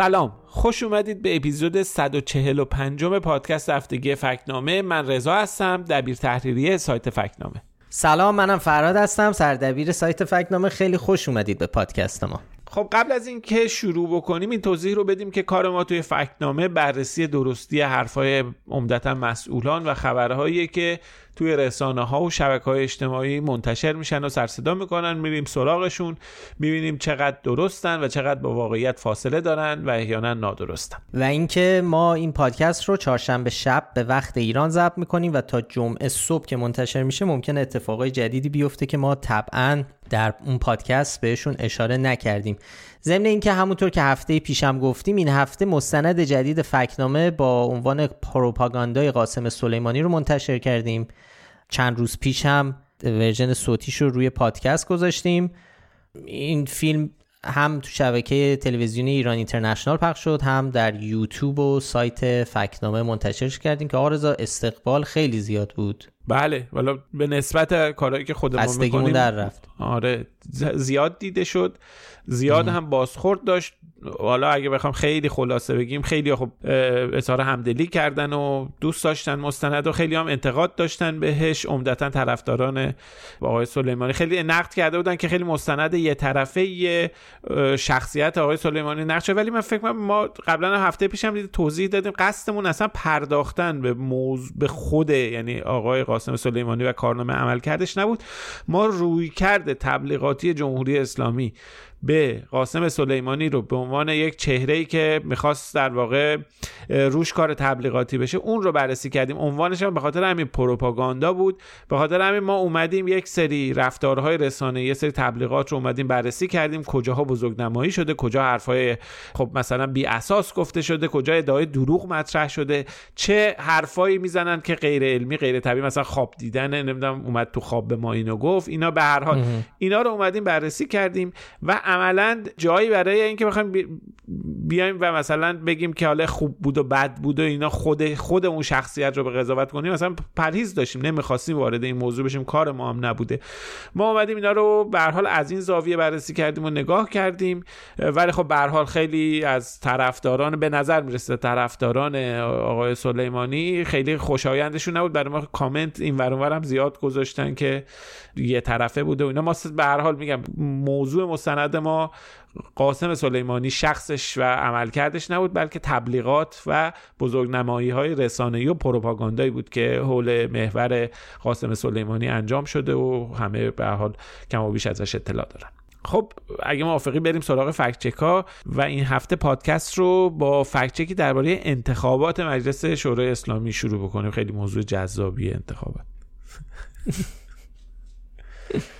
سلام. خوش اومدید به اپیزود 145 پادکست هفتگی فکنامه. من رضا هستم دبیر تحریریه سایت فکنامه. سلام منم فراد هستم سردبیر سایت فکنامه. خیلی خوش اومدید به پادکست ما. خب قبل از اینکه شروع بکنیم این توضیح رو بدیم که کار ما توی فکنامه بررسی درستی حرفای عمدتا مسئولان و خبرهایی که توی رسانه ها و شبکه های اجتماعی منتشر میشن و سرصدا می‌کنن. میریم سراغشون می‌بینیم چقدر درستن و چقدر با واقعیت فاصله دارن و احیانا نادرستن. و اینکه ما این پادکست رو چهارشنبه شب به وقت ایران ضبط می‌کنیم و تا جمعه صبح که منتشر میشه ممکن اتفاقای جدیدی بیفته که ما طبعا در اون پادکست بهشون اشاره نکردیم. ضمن اینکه همونطور که هفته پیشم گفتیم این هفته مستند جدید فکنامه با عنوان پروپاگاندای قاسم سلیمانی رو منتشر کردیم. چند روز پیش هم ورژن صوتیش رو روی پادکست گذاشتیم. این فیلم هم تو شبکه تلویزیونی ایران اینترنشنال پخش شد هم در یوتیوب و سایت فکنامه منتشرش کردیم که آرزا استقبال خیلی زیاد بود. بله ولی به نسبت کارهایی که خودمون می‌کنیم در رفت. آره زیاد دیده شد. زیاد هم بازخورد داشت. حالا اگه بخوام خیلی خلاصه بگیم خیلی خب اظهار همدلی کردن و دوست داشتن مستند و خیلی هم انتقاد داشتن بهش. عمدتا طرفداران آقای سلیمانی. خیلی نقد کرده بودن که خیلی مستند یه طرفه یه شخصیت آقای سلیمانی نقد شد. ولی من فکر کنم ما قبلا هفته پیشم دید توضیح دادیم قصدمون اصلا پرداختن به موضوع به خود یعنی آقای قاسم سلیمانی و کارنامه عمل کردش نبود. ما روی کرده تبلیغاتی جمهوری اسلامی به قاسم سلیمانی رو به عنوان یک چهره ای که می‌خواست در واقع روش کار تبلیغاتی بشه اون رو بررسی کردیم. عنوانش هم به خاطر همین پروپاگاندا بود. به خاطر همین ما اومدیم یک سری رفتارهای رسانه یه سری تبلیغات رو اومدیم بررسی کردیم. کجاها بزرگ نمایی شده کجا حرفای خب مثلا بی اساس گفته شده کجا ادعای دروغ مطرح شده چه حرفایی می‌زنن که غیر علمی غیر طبیعی مثلا خواب دیدن نمی‌دونم اومد تو خواب به ما اینو گفت اینا به هر حال. اینا رو اومدیم بررسی کردیم و عملا جایی برای اینکه بخوایم بیایم و مثلا بگیم که حالا خوب بود و بد بود و اینا خود خود اون شخصیت رو به قضاوت کنیم مثلا پرهیز داشتیم نمی‌خواستیم وارد این موضوع بشیم کار ما هم نبوده. ما اومدیم اینا رو به حال از این زاویه بررسی کردیم و نگاه کردیم ولی خب به حال خیلی از طرفداران به نظر می‌رسه طرفداران آقای سلیمانی خیلی خوشایندشون نبود. برای ما کامنت این ور هم زیاد گذاشتن که یه طرفه بوده و اینا. ما به هر حال میگم موضوع مستند ما قاسم سلیمانی شخصش و عملکردش نبود بلکه تبلیغات و بزرگنمایی های رسانه‌ای و پروپاگاندایی بود که حول محور قاسم سلیمانی انجام شده و همه به حال کم و بیش ازش اطلاع دارن. خب اگه موافقی بریم سراغ فکت ها و این هفته پادکست رو با فکت چکی درباره انتخابات مجلس شورای اسلامی شروع بکنیم. خیلی موضوع جذابی انتخابات.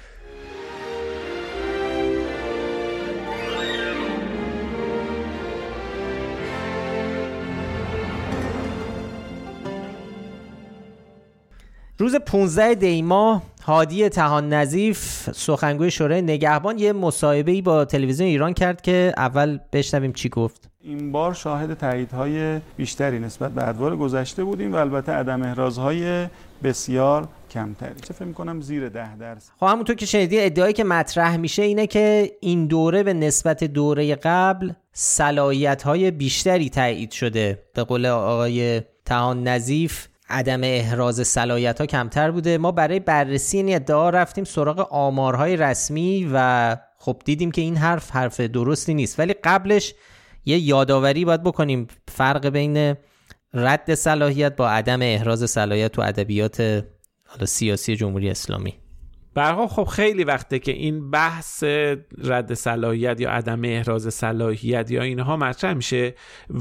روز 15 دیما هادی تهان نظیف سخنگوی شورای نگهبان یه مصاحبه با تلویزیون ایران کرد که اول بشنویم چی گفت. این بار شاهد تاییدهای بیشتری نسبت به ادوار گذشته بودیم و البته عدم احرازهای بسیار کمتری. چه فکر می‌کنم زیر ده درصد خب همونطور که شنیدی ادعایی که مطرح میشه اینه که این دوره به نسبت دوره قبل صلاحیت های بیشتری تایید شده. به قول آقای تهان نظیف عدم احراز صلاحیت ها کمتر بوده. ما برای بررسی این ادعا رفتیم سراغ آمارهای رسمی و خب دیدیم که این حرف حرف درستی نیست. ولی قبلش یه یادآوری باید بکنیم. فرق بین رد صلاحیت با عدم احراز صلاحیت تو ادبیات سیاسی جمهوری اسلامی. برها خب خیلی وقته که این بحث رد صلاحیت یا عدم احراز صلاحیت یا اینها مطرح میشه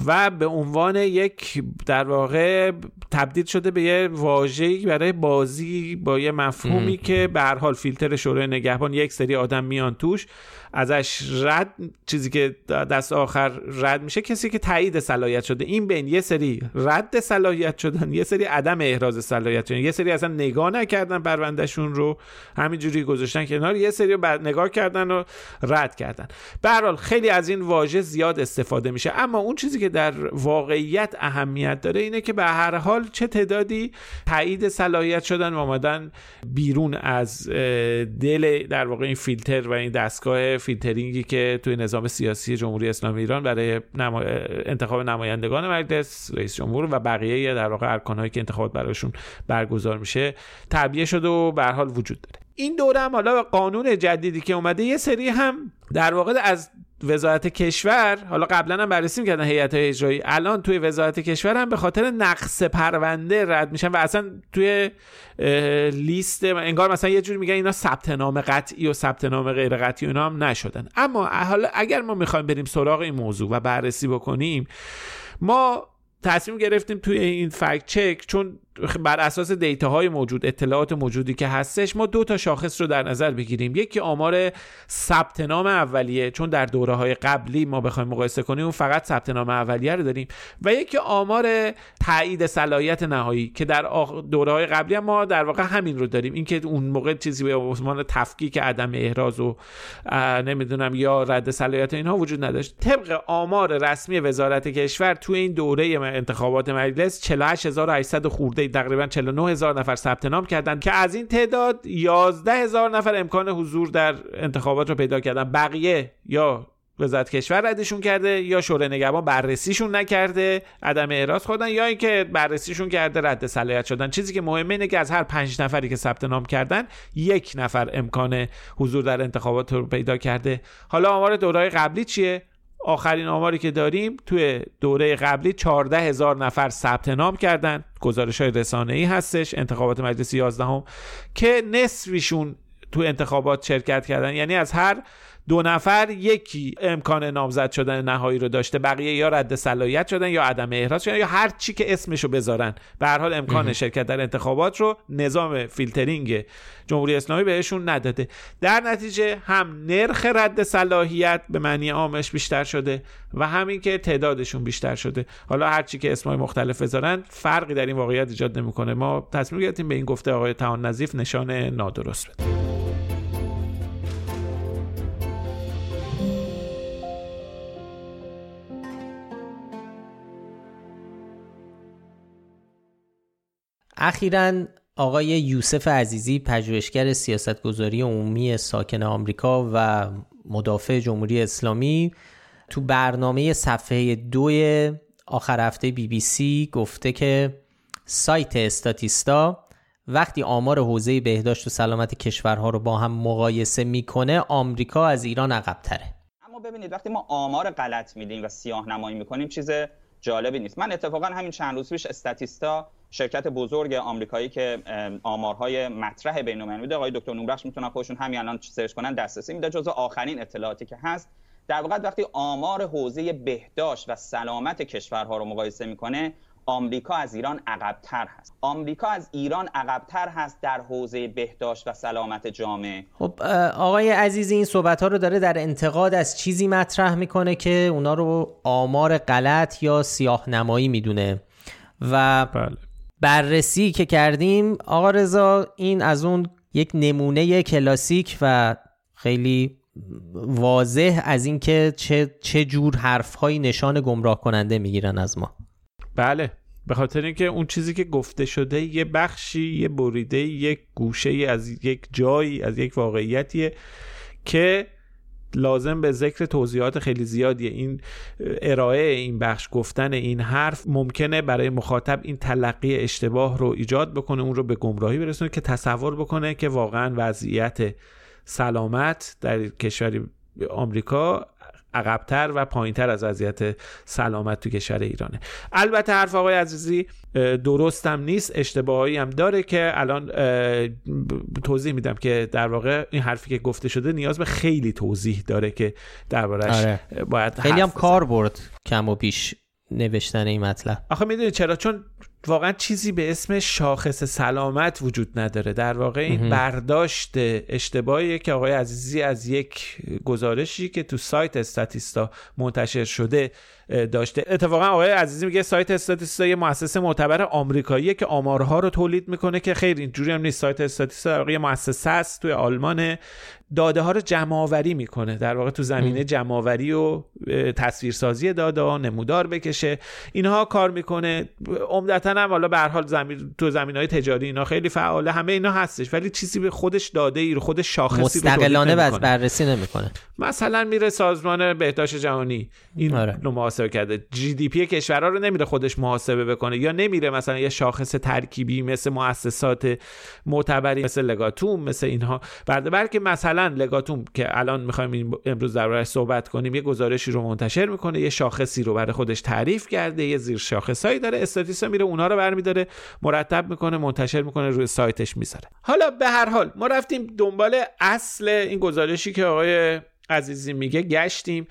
و به عنوان یک در واقع تبدیل شده به یه واژه‌ای برای بازی با یه مفهومی که به هر حال فیلتر شورای نگهبان یک سری آدم میان توش ازش رد چیزی که دست آخر رد میشه کسی که تایید صلاحیت شده. این بین یه سری رد صلاحیت شدن یه سری عدم احراز صلاحیت شدن. یه سری اصلا نگاه نکردن پروندهشون رو همینجوری گذاشتن کنار یه سری بعد نگاه کردن و رد کردن. به خیلی از این واژه زیاد استفاده میشه. اما اون چیزی که در واقعیت اهمیت داره اینه که به هر حال چه تعدادی تایید صلاحیت شدن و آمدن بیرون از دل در واقع این فیلتر و این دستگاه فیلترینگی که توی نظام سیاسی جمهوری اسلامی ایران برای نما... انتخاب نمایندگان مجلس رئیس جمهور و بقیه در واقع ارکانهایی که انتخابات براشون برگزار میشه تعبیه شده و به حال وجود داره. این دوره هم حالا قانون جدیدی که اومده یه سری هم در واقع از وزارت کشور حالا قبلا هم بررسی می‌کردن هیئت اجرایی الان توی وزارت کشور هم به خاطر نقص پرونده رد میشن و اصلا توی لیست انگار مثلا یه جوری میگن اینا ثبت نام قطعی و ثبت نام غیر قطعی اینا هم نشدن. اما حالا اگر ما می‌خوایم بریم سراغ این موضوع و بررسی بکنیم ما تصمیم گرفتیم توی این فکت چک چون بر اساس های موجود اطلاعات موجودی که هستش ما دو تا شاخص رو در نظر بگیریم. یکی آمار ثبت نام اولیه چون در دوره های قبلی ما بخوایم مقایسه کنیم اون فقط ثبت نام اولیه رو داریم. و یکی آمار تایید صلاحیت نهایی که در دوره های قبلی ما در واقع همین رو داریم. اینکه اون موقع چیزی به عنوان تفکیک عدم احراز و نمی‌دونم یا رد صلاحیت اینها وجود نداشت. طبق آمار رسمی وزارت کشور توی این دوره انتخابات مجلس 48800 خورده تقریبا 49 هزار نفر ثبت نام کردند که از این تعداد 11 هزار نفر امکان حضور در انتخابات رو پیدا کردن. بقیه یا وزارت کشور ردشون کرده یا شورای نگهبان بررسیشون نکرده عدم اعراض خودن یا اینکه بررسیشون کرده رد صلاحیت شدن. چیزی که مهمه اینه که از هر پنج نفری که ثبت نام کردن یک نفر امکان حضور در انتخابات رو پیدا کرده. حالا آمار دورهای قبلی چیه؟ آخرین آماری که داریم توی دوره قبلی 14 هزار نفر ثبت نام کردن. گزارش های رسانه ای هستش انتخابات مجلس 11 هم که نصفشون تو انتخابات شرکت کردن. یعنی از هر دو نفر یکی امکان نامزد شدن نهایی رو داشته بقیه یا رد صلاحیت شدن یا عدم احراز شدن یا هر چی که اسمشو بذارن. به هر حال امکان شرکت در انتخابات رو نظام فیلترینگ جمهوری اسلامی بهشون نداده. در نتیجه هم نرخ رد صلاحیت به معنی عامش بیشتر شده و همین که تعدادشون بیشتر شده. حالا هر چی که اسمای مختلف بذارن فرقی در این واقعیت ایجاد نمی‌کنه. ما تصمیم گرفتیم به این گفته آقای تهان نظیف نشان نادرست بدیم. اخیرا آقای یوسف عزیزی پژوهشگر سیاستگذاری عمومی ساکن آمریکا و مدافع جمهوری اسلامی تو برنامه صفحه دو آخر هفته بی بی سی گفته که سایت استاتیستا وقتی آمار حوزه بهداشت و سلامت کشورها رو با هم مقایسه می‌کنه آمریکا از ایران عقبتره. اما ببینید وقتی ما آمار غلط میدیم و سیاه نمایی می‌کنیم چیز جالبی نیست. من اتفاقا همین چند روز پیش استاتیستا شرکت بزرگ آمریکایی که آمارهای مطرح بین‌المللی میده آقای دکتر نوربخش می‌تونن خودشون همین الان سرچ کنن دسترسی میده جزو آخرین اطلاعاتی که هست در واقع وقتی آمار حوزه بهداشت و سلامت کشورها رو مقایسه می‌کنه آمریکا از ایران عقبتر هست. آمریکا از ایران عقبتر هست در حوزه بهداشت و سلامت جامعه. خب آقای عزیزی این صحبت ها رو داره در انتقاد از چیزی مطرح می‌کنه که اونا رو آمار غلط یا سیاه نمایی می‌دونه. و بله. بررسی که کردیم آقا رضا این از اون یک نمونه کلاسیک و خیلی واضح از اینکه چه چه جور حرفهایی نشان گمراه کننده می‌گیرن از ما. بله. به خاطر اینکه اون چیزی که گفته شده یه بخشی یه بریده یک گوشه از یک جایی از یک واقعیتیه که لازم به ذکر توضیحات خیلی زیادیه این ارائه این بخش گفتن این حرف ممکنه برای مخاطب این تلقی اشتباه رو ایجاد بکنه اون رو به گمراهی برسونه که تصور بکنه که واقعا وضعیت سلامت در کشوری آمریکا عقبتر و پایینتر از وضعیت سلامت تو کشور ایرانه. البته حرف آقای عزیزی درستم نیست اشتباهی هم داره که الان توضیح میدم که در واقع این حرفی که گفته شده نیاز به خیلی توضیح داره که دربارش آره. باید خیلی هم کار برد کم و بیش نوشتن این مطلب. آخه می‌دونی چرا؟ چون واقعا چیزی به اسم شاخص سلامت وجود نداره. در واقع این برداشت اشتباهیه که آقای عزیزی از یک گزارشی که تو سایت استاتیستا منتشر شده داشته. اتفاقا آقای عزیزی میگه سایت استاتیستا یه مؤسسه معتبر آمریکاییه که آمارها رو تولید می‌کنه که خیلی اینجوری هم نیست. سایت استاتیستا در واقع یه مؤسسه است توی آلمان. داده ها رو جمع آوری می‌کنه. در واقع تو زمینه جمع آوری و تصویرسازی داده ها نمودار بکشه. اینها کار می‌کنه. عمدتا هم حالا به هر حال زمین تو زمین های تجاری اینا خیلی فعاله. همه اینا هستش ولی چیزی به خودش داده ای رو خودش شاخصی مستقلانه بررسی نمی‌کنه. مثلا میره سازمان بهداشت جهانی. این آره. محاسبه کرده. جی دی پی کشورها رو نمیره خودش محاسبه بکنه یا نمیره مثلا یه شاخص ترکیبی مثل مؤسسات معتبری مثل لگاتوم مثل اینها. بعد بلکه مثلا لگاتوم که الان می‌خوایم امروز دربارش صحبت کنیم یه گزارشی رو منتشر می‌کنه یه شاخصی رو برای خودش تعریف کرده یه زیر شاخصایی داره استاتیستا میره اونها رو برمیداره مرتب می‌کنه منتشر می‌کنه روی سایتش می‌ذاره. حالا به هر حال ما رفتیم دنبال اصل این گزارشی که آقای عزیزی میگه گشتیم.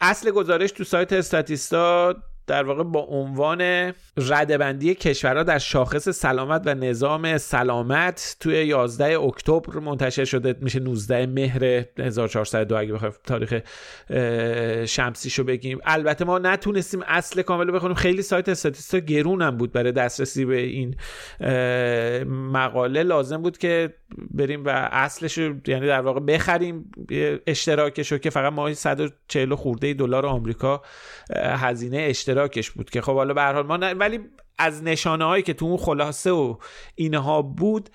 اصل گزارش تو سایت استاتیستا در واقع با عنوان ردبندی کشورها در شاخص سلامت و نظام سلامت توی 11 اکتبر منتشر شده. میشه 19 مهر 1402 اگه بخوایم تاریخ شمسیشو بگیم. البته ما نتونستیم اصل کامل بخونیم. خیلی سایت استاتیستا گرون هم بود برای دسترسی به این مقاله. لازم بود که بریم و اصلش یعنی در واقع بخریم. اشتراکش که فقط ماهی 140 خورده دلار آمریکا هزینه اشتراکش بود که خب حالا به حال ما ولی از نشانه هایی که تو اون خلاصه و اینها بود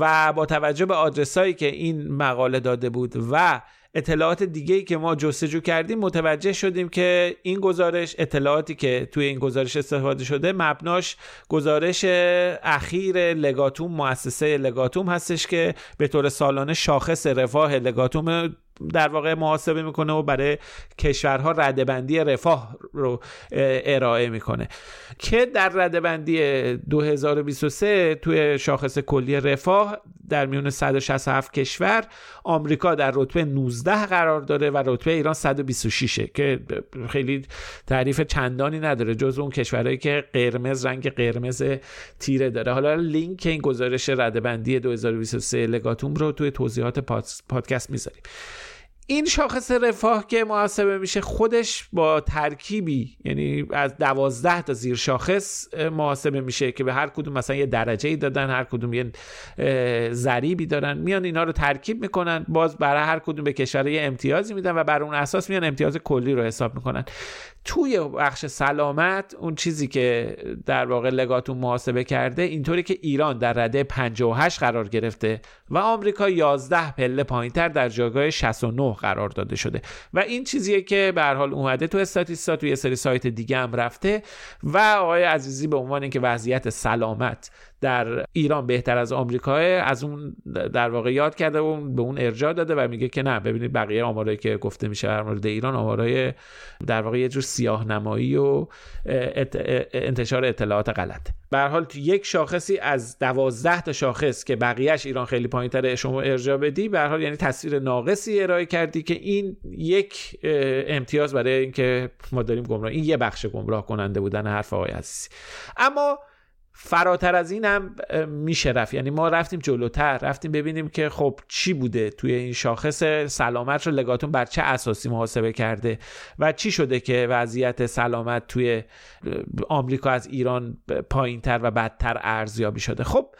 و با توجه به آدرسایی که این مقاله داده بود و اطلاعات دیگه ای که ما جستجو کردیم متوجه شدیم که این گزارش اطلاعاتی که توی این گزارش استفاده شده مبناش گزارش اخیر لگاتوم مؤسسه لگاتوم هستش که به طور سالانه شاخص رفاه لگاتوم در واقع محاسبه می‌کنه و برای کشورها ردبندی رفاه رو ارائه می‌کنه. که در ردبندی 2023 توی شاخص کلی رفاه در میون 167 کشور آمریکا در رتبه 19 قرار داره و رتبه ایران 126 که خیلی تعریف چندانی نداره جز اون کشورهایی که قرمز رنگ قرمز تیره داره. حالا لینک این گزارش ردبندی 2023 لگاتوم رو توی توضیحات پادکست می‌ذاریم. این شاخص رفاه که محاسبه میشه خودش با ترکیبی یعنی از دوازده تا زیر شاخص محاسبه میشه که به هر کدوم مثلا یه درجه ای دادن هر کدوم یه ضریبی دارن. میان اینا رو ترکیب می‌کنن باز برای هر کدوم به کشور یه امتیازی میدن و بر اون اساس میان امتیاز کلی رو حساب می‌کنن. توی بخش سلامت اون چیزی که در واقع لگاتون محاسبه کرده اینطوری که ایران در رده 58 قرار گرفته و آمریکا 11 پله پایینتر در جایگاه 69 قرار داده شده. و این چیزیه که به حال اومده تو استاتیستا توی سری سایت دیگه هم رفته. و آقای عزیزی به عنوان اینکه وضعیت سلامت در ایران بهتر از آمریکا از اون در واقع یاد کرده و به اون ارجاع داده و میگه که نه ببینید بقیه آمارایی که گفته میشه در مورد ایران آمارای در واقع یه جور سیاه نمایی و انتشار اطلاعات غلط. به حال تو یک شاخصی از دوازده تا شاخص که بقیهش ایران خیلی پایینتره شما ارجاع بدی به حال یعنی تصویر ناقصی ارائه کردی که این یک امتیاز برای اینکه ما داریم گمراه این یه بخش گمراه کننده بودن حرف آقای عزیزی. اما فراتر از این هم میشه رفت. یعنی ما رفتیم جلوتر رفتیم ببینیم که خب چی بوده توی این شاخص سلامت رو لگاتون بر چه اساسی محاسبه کرده و چی شده که وضعیت سلامت توی آمریکا از ایران پایینتر و بدتر ارزیابی شده. خب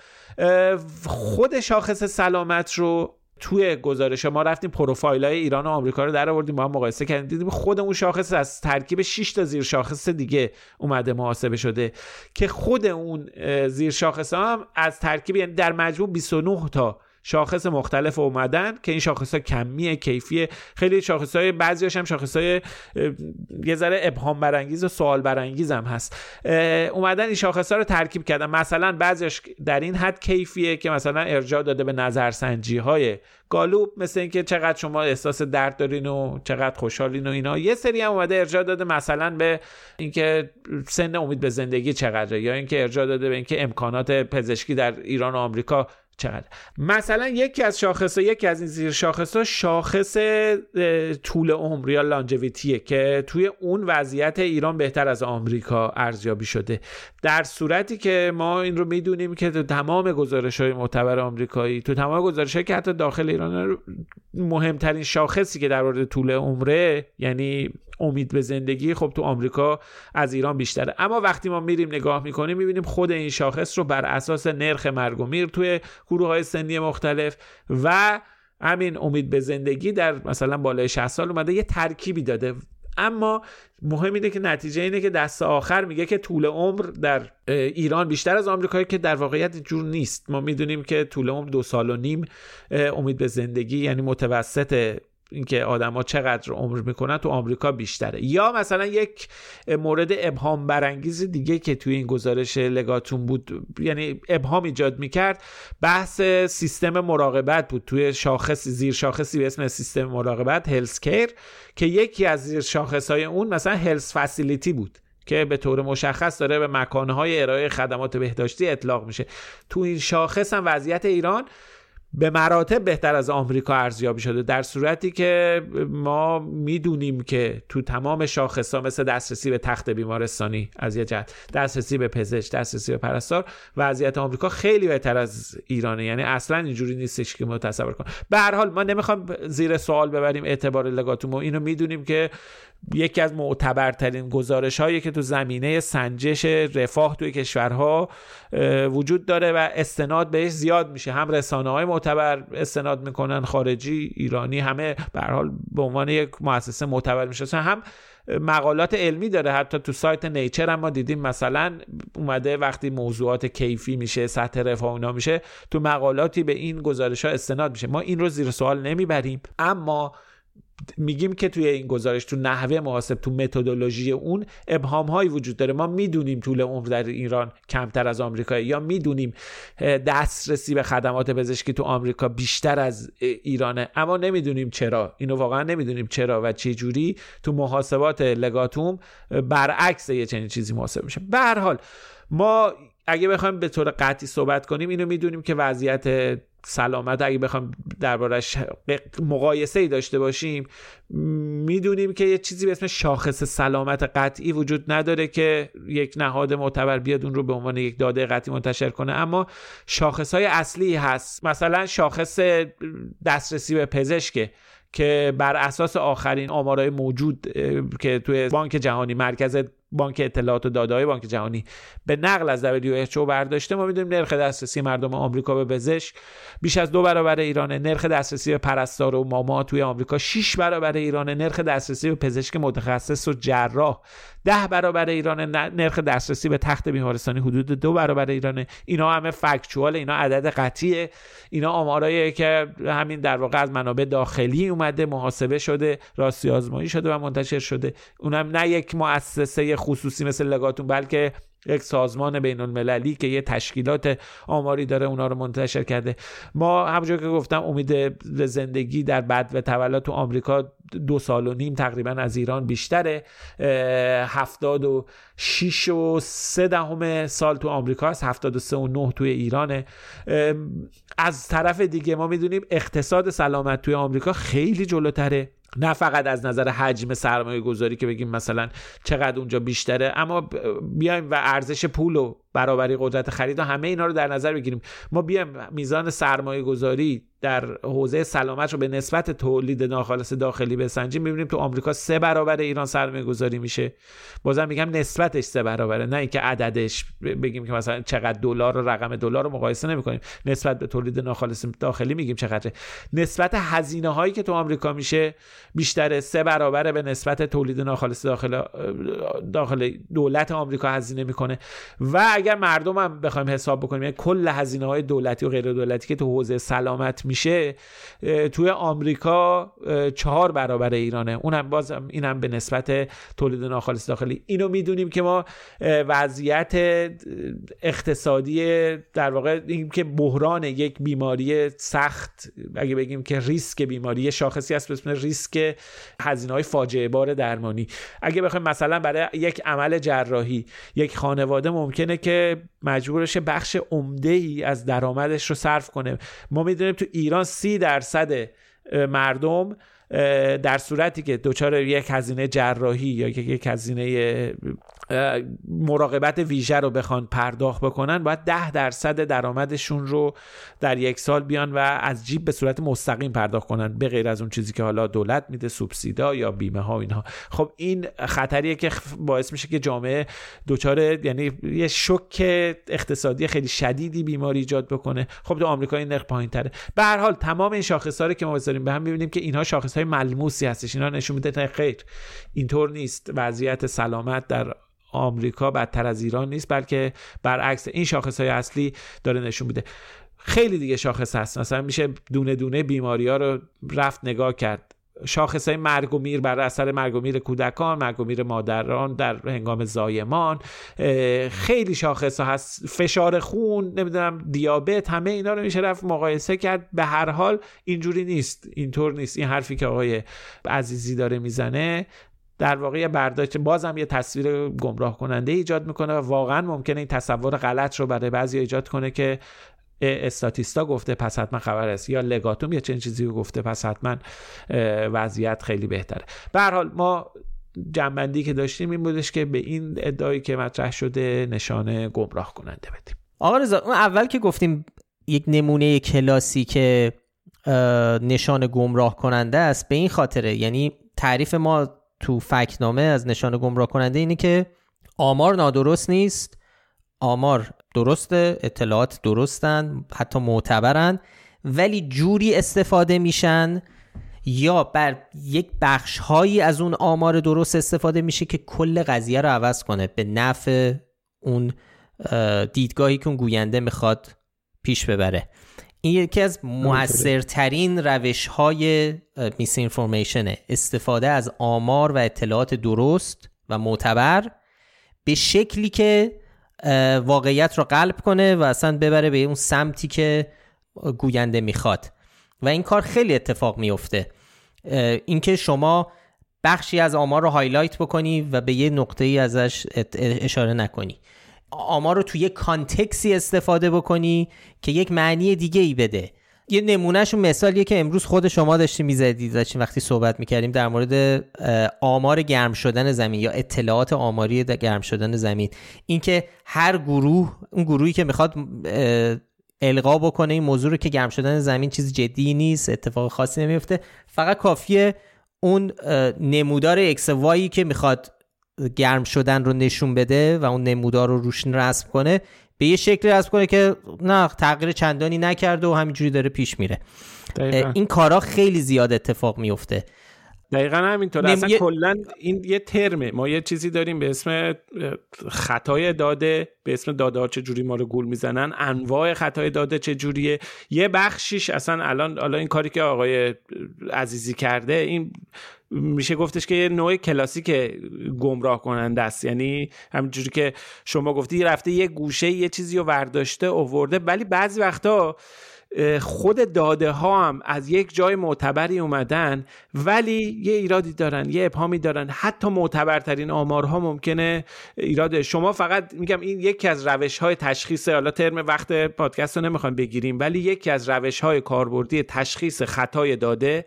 خود شاخص سلامت رو توی گزارش ما رفتیم پروفایل های ایران و آمریکا رو در آوردیم با هم مقایسه کردیم دیدیم خودمون شاخص از ترکیب 6 تا زیر شاخص دیگه اومده محاسبه شده که خود اون زیر شاخص هم از ترکیب یعنی در مجموع 29 تا شاخص مختلف اومدن که این شاخص ها کمیه کیفیه. خیلی شاخص های بعضی هم شاخص های یه ذره ابهام برانگیز و سوال برانگیز هم هست. اومدن این شاخص ها رو ترکیب کردن. مثلا بعضیش در این حد کیفیه که مثلا ارجاع داده به نظرسنجی های گالوب مثل اینکه چقدر شما احساس درد دارین و چقدر خوشحالین و اینا. یه سری هم اومده ارجاع داده مثلا به اینکه سن امید به زندگی چقدره یا اینکه ارجاع داده به اینکه امکانات پزشکی در ایران و آمریکا چقدر؟ مثلا یکی از شاخص یکی از این زیر شاخص شاخص طول عمر یا لانجویتیه که توی اون وضعیت ایران بهتر از آمریکا ارزیابی شده. در صورتی که ما این رو می‌دونیم که تو تمام گزارش های معتبر آمریکایی تو تمام گزارش که حتی داخل ایران مهمترین شاخصی که در مورد طول عمره یعنی امید به زندگی خب تو آمریکا از ایران بیشتره. اما وقتی ما میریم نگاه می‌کنیم می‌بینیم خود این شاخص رو بر اساس نرخ مرگ و میر توی گروه های سنی مختلف و همین امید به زندگی در مثلا بالای 60 سال اومده یه ترکیبی داده. اما مهم اینه که نتیجه اینه که دست آخر میگه که طول عمر در ایران بیشتر از آمریکایی که در واقعیت جور نیست. ما می‌دونیم که طول عمر دو سال و نیم امید به زندگی یعنی متوسط اینکه آدما چقدر عمر می‌کنن تو آمریکا بیشتره. یا مثلا یک مورد ابهام برانگیز دیگه که توی این گزارش لگاتون بود یعنی ابهام ایجاد می‌کرد بحث سیستم مراقبت بود توی شاخص زیر شاخصی به اسم سیستم مراقبت هلس کیر که یکی از زیر شاخص های اون مثلا هلس فسیلیتی بود که به طور مشخص داره به مکانهای ارائه خدمات بهداشتی اطلاق میشه. تو این شاخص هم وضعیت ایران به مراتب بهتر از آمریکا ارزیابی شده در صورتی که ما می‌دونیم که تو تمام شاخص ها مثل دسترسی به تخت بیمارستانی از یه جهت دسترسی به پزشک دسترسی به پرستار وضعیت آمریکا خیلی بهتر از ایرانه. یعنی اصلا اینجوری نیستش که ما تصور کنیم به هر حال ما نمی‌خوام زیر سوال ببریم اعتبار لگاتومو. اینو می‌دونیم که یکی از معتبرترین گزارش هایی که تو زمینه سنجش رفاه توی کشورها وجود داره و استناد بهش زیاد میشه. هم رسانه های معتبر استناد می‌کنن خارجی ایرانی همه به حال به عنوان یک مؤسسه معتبر میشه. هم مقالات علمی داره حتی تو سایت نیچر هم ما دیدیم مثلا اومده وقتی موضوعات کیفی میشه سطح رفاه اونا میشه تو مقالاتی به این گزارش ها استناد میشه. ما این رو زیر سوال نمی‌بریم اما میگیم که توی این گزارش تو نحوه محاسب تو متدولوژی اون ابهام هایی وجود داره. ما می‌دونیم طول عمر در ایران کمتر از آمریکا یا می‌دونیم دسترسی به خدمات پزشکی تو آمریکا بیشتر از ایرانه. اما نمی‌دونیم چرا. اینو واقعا نمی‌دونیم چرا و چه جوری تو محاسبات لگاتوم برعکس یه چنین چیزی محاسب میشه. به هر حال ما اگه بخوایم به طور قطعی صحبت کنیم اینو می‌دونیم که وضعیت سلامت. اگه بخوام دربارش مقایسه ای داشته باشیم می‌دونیم که یه چیزی به اسم شاخص سلامت قطعی وجود نداره که یک نهاد معتبر بیاد اون رو به عنوان یک داده قطعی منتشر کنه. اما شاخص های اصلی هست. مثلا شاخص دسترسی به پزشکه که بر اساس آخرین آمارهای موجود که توی بانک جهانی مرکز بانک اطلاعات و داده های بانک جهانی به نقل از WHO برداشته. ما می‌دونیم نرخ دسترسی مردم آمریکا به پزشک بیش از دو برابر ایرانه نرخ دسترسی به پرستار و ماما توی آمریکا 6 برابر ایرانه نرخ دسترسی به پزشک متخصص و جراح ده برابر ایران نرخ دسترسی به تخت بیمارستانی حدود دو برابر ایرانه اینا همه فکچوال اینا عدد قطعیه. اینا آمارایی که همین در واقع از منابع داخلی اومده محاسبه شده راستی آزمایی شده و منتشر شده. اونم نه یک مؤسسه خصوصی مثل لگاتون بلکه یک سازمان بین المللی که یه تشکیلات آماری داره اونا رو منتشر کرده. ما همونجور که گفتم امید زندگی در بد و تولد تو آمریکا دو سال و نیم تقریبا از ایران بیشتره. هفتاد و شیش و سه دهم سال تو آمریکا هست هفتاد و سه و نه توی ایرانه. از طرف دیگه ما می‌دونیم اقتصاد سلامت توی آمریکا خیلی جلوتره. نه فقط از نظر حجم سرمایه گذاری که بگیم مثلا چقدر اونجا بیشتره اما بیایم و ارزش پول و برابری قدرت خرید و همه اینا رو در نظر بگیریم. ما بیایم میزان سرمایه گذاری در حوزه سلامت رو به نسبت تولید ناخالص داخلی بسنجیم. می‌بینیم تو آمریکا سه برابر ایران سرمایه گذاری میشه. بازم میگم نسبتش سه برابره. نه اینکه عددش بگیم که مثلا چقدر دلار و رقم دلار رو مقایسه نمی‌کنیم. نسبت به تولید ناخالص داخلی میگیم چقدره. نسبت هزینه هایی که تو آمریکا میشه بیشتر سه برابره به نسبت تولید ناخالص داخل داخل دولت آمریکا هزینه می‌کنه. و اگر مردم هم بخوایم حساب بکنیم یعنی کل هزینه های دولتی و غیر دولتی که تو حوزه سلامت میشه توی آمریکا چهار برابر ایرانه. اونم باز اینم به نسبت تولید ناخالص داخلی. اینو می‌دونیم که ما وضعیت اقتصادی در واقع این که بحران یک بیماری سخت اگه بگیم که ریسک بیماری شاخصی هست به ریسک هزینه های فاجعه بار درمانی. اگه بخوایم مثلا برای یک عمل جراحی یک خانواده ممکنه که مجبورش بخش عمده ای از درآمدش رو صرف کنه. ما می‌دونیم تو ایران سی درصد مردم در صورتی که دچار یک هزینه جراحی یا یک هزینه مراقبت ویژه رو بخوان پرداخت بکنن باید ده درصد درآمدشون رو در یک سال بیان و از جیب به صورت مستقیم پرداخت کنن به غیر از اون چیزی که حالا دولت میده سوبسیدا یا بیمه ها و اینها. خب این خطریه که باعث میشه که جامعه دچار یعنی یه شوک اقتصادی خیلی شدیدی بیماری ایجاد بکنه. خب تو آمریکا این نرخ پایین تره به هر حال تمام این شاخص که ما بذاریم به هم می‌بینیم که اینها شاخص های ملموسی هستش. اینا نشون میده خیر. اینطور نیست. وضعیت سلامت در آمریکا بدتر از ایران نیست بلکه برعکس این شاخص های اصلی داره نشون میده. خیلی دیگه شاخص هست. مثلا میشه دونه دونه بیماری ها رو رفت نگاه کرد. شاخص های مرگ و میر بر اثر مرگ و میر کودکان مرگ و میر مادران در هنگام زایمان خیلی شاخص ها هست. فشار خون نمی‌دونم دیابت همه اینا رو میشه رفت مقایسه کرد. به هر حال اینجوری نیست. اینطور نیست. این حرفی که آقای عزیزی داره می‌زنه. در واقع برداشت بازم یه تصویر گمراه کننده ایجاد می‌کنه و واقعا ممکنه این تصور غلط رو برای بعضی ایجاد کنه که استاتیستا گفته پس حتما خبر است یا لگاتوم یا چنین چیزی گفته پس حتما وضعیت خیلی بهتره. به هر حال ما جنبندی که داشتیم این بودش که به این ادعایی که مطرح شده نشانه گمراه کننده بدیم. آقا رضا اون اول که گفتیم یک نمونه کلاسی که نشان گمراه کننده است به این خاطره یعنی تعریف ما تو فکنامه از نشان گمراه کننده اینه که آمار نادرست نیست. آمار درسته اطلاعات درستن حتی معتبرن ولی جوری استفاده میشن یا بر یک بخش هایی از اون آمار درست استفاده میشه که کل قضیه رو عوض کنه. به نفع اون دیدگاهی که اون گوینده می‌خواد پیش ببره. این یکی از موثرترین روش های میس استفاده از آمار و اطلاعات درست و معتبر به شکلی که واقعیت رو قلب کنه و اصلا ببره به اون سمتی که گوینده می‌خواد. و این کار خیلی اتفاق میفته. اینکه شما بخشی از آمار رو highlight بکنی و به یه نقطه ای ازش اشاره نکنی. آمار رو توی یه context ی استفاده بکنی که یک معنی دیگه ای بده. یه نمونهشون مثالیه که امروز خود شما داشتیم می‌زدید داشتیم وقتی صحبت می‌کردیم در مورد آمار گرم شدن زمین یا اطلاعات آماری گرم شدن زمین. اینکه هر گروه اون گروهی که می‌خواد القا بکنه این موضوع رو که گرم شدن زمین چیز جدی نیست اتفاق خاصی نمیفته فقط کافیه اون نمودار اکس وایی که می‌خواد گرم شدن رو نشون بده و اون نمودار رو روش رسم کنه به یه شکلی رسم کنه که نه تغییر چندانی نکرده و همینجوری داره پیش میره. این کارا خیلی زیاد اتفاق میفته. دقیقا همینطور اصلا کلا این یه ترمه. ما یه چیزی داریم به اسم خطای داده به اسم داده ها چجوری ما رو گول می‌زنن. انواع خطای داده چجوریه. یه بخشیش اصلا الان الان این کاری که آقای عزیزی کرده این میشه گفتش که یه نوع کلاسیک گمراه کننده است. یعنی همینجوری که شما گفتی رفته یه گوشه یه چیزی رو ورداشته اوورده. ولی بعضی وقتا خود داده ها هم از یک جای معتبری اومدن ولی یه ایرادی دارن یه ابهامی دارن. حتی معتبرترین آمارها ممکنه ایراد. شما فقط میگم این یکی از روش های تشخیص حالا ترم وقت پادکست رو نمی‌خوایم بگیریم ولی یکی از روش های کاربردی تشخیص خطای داده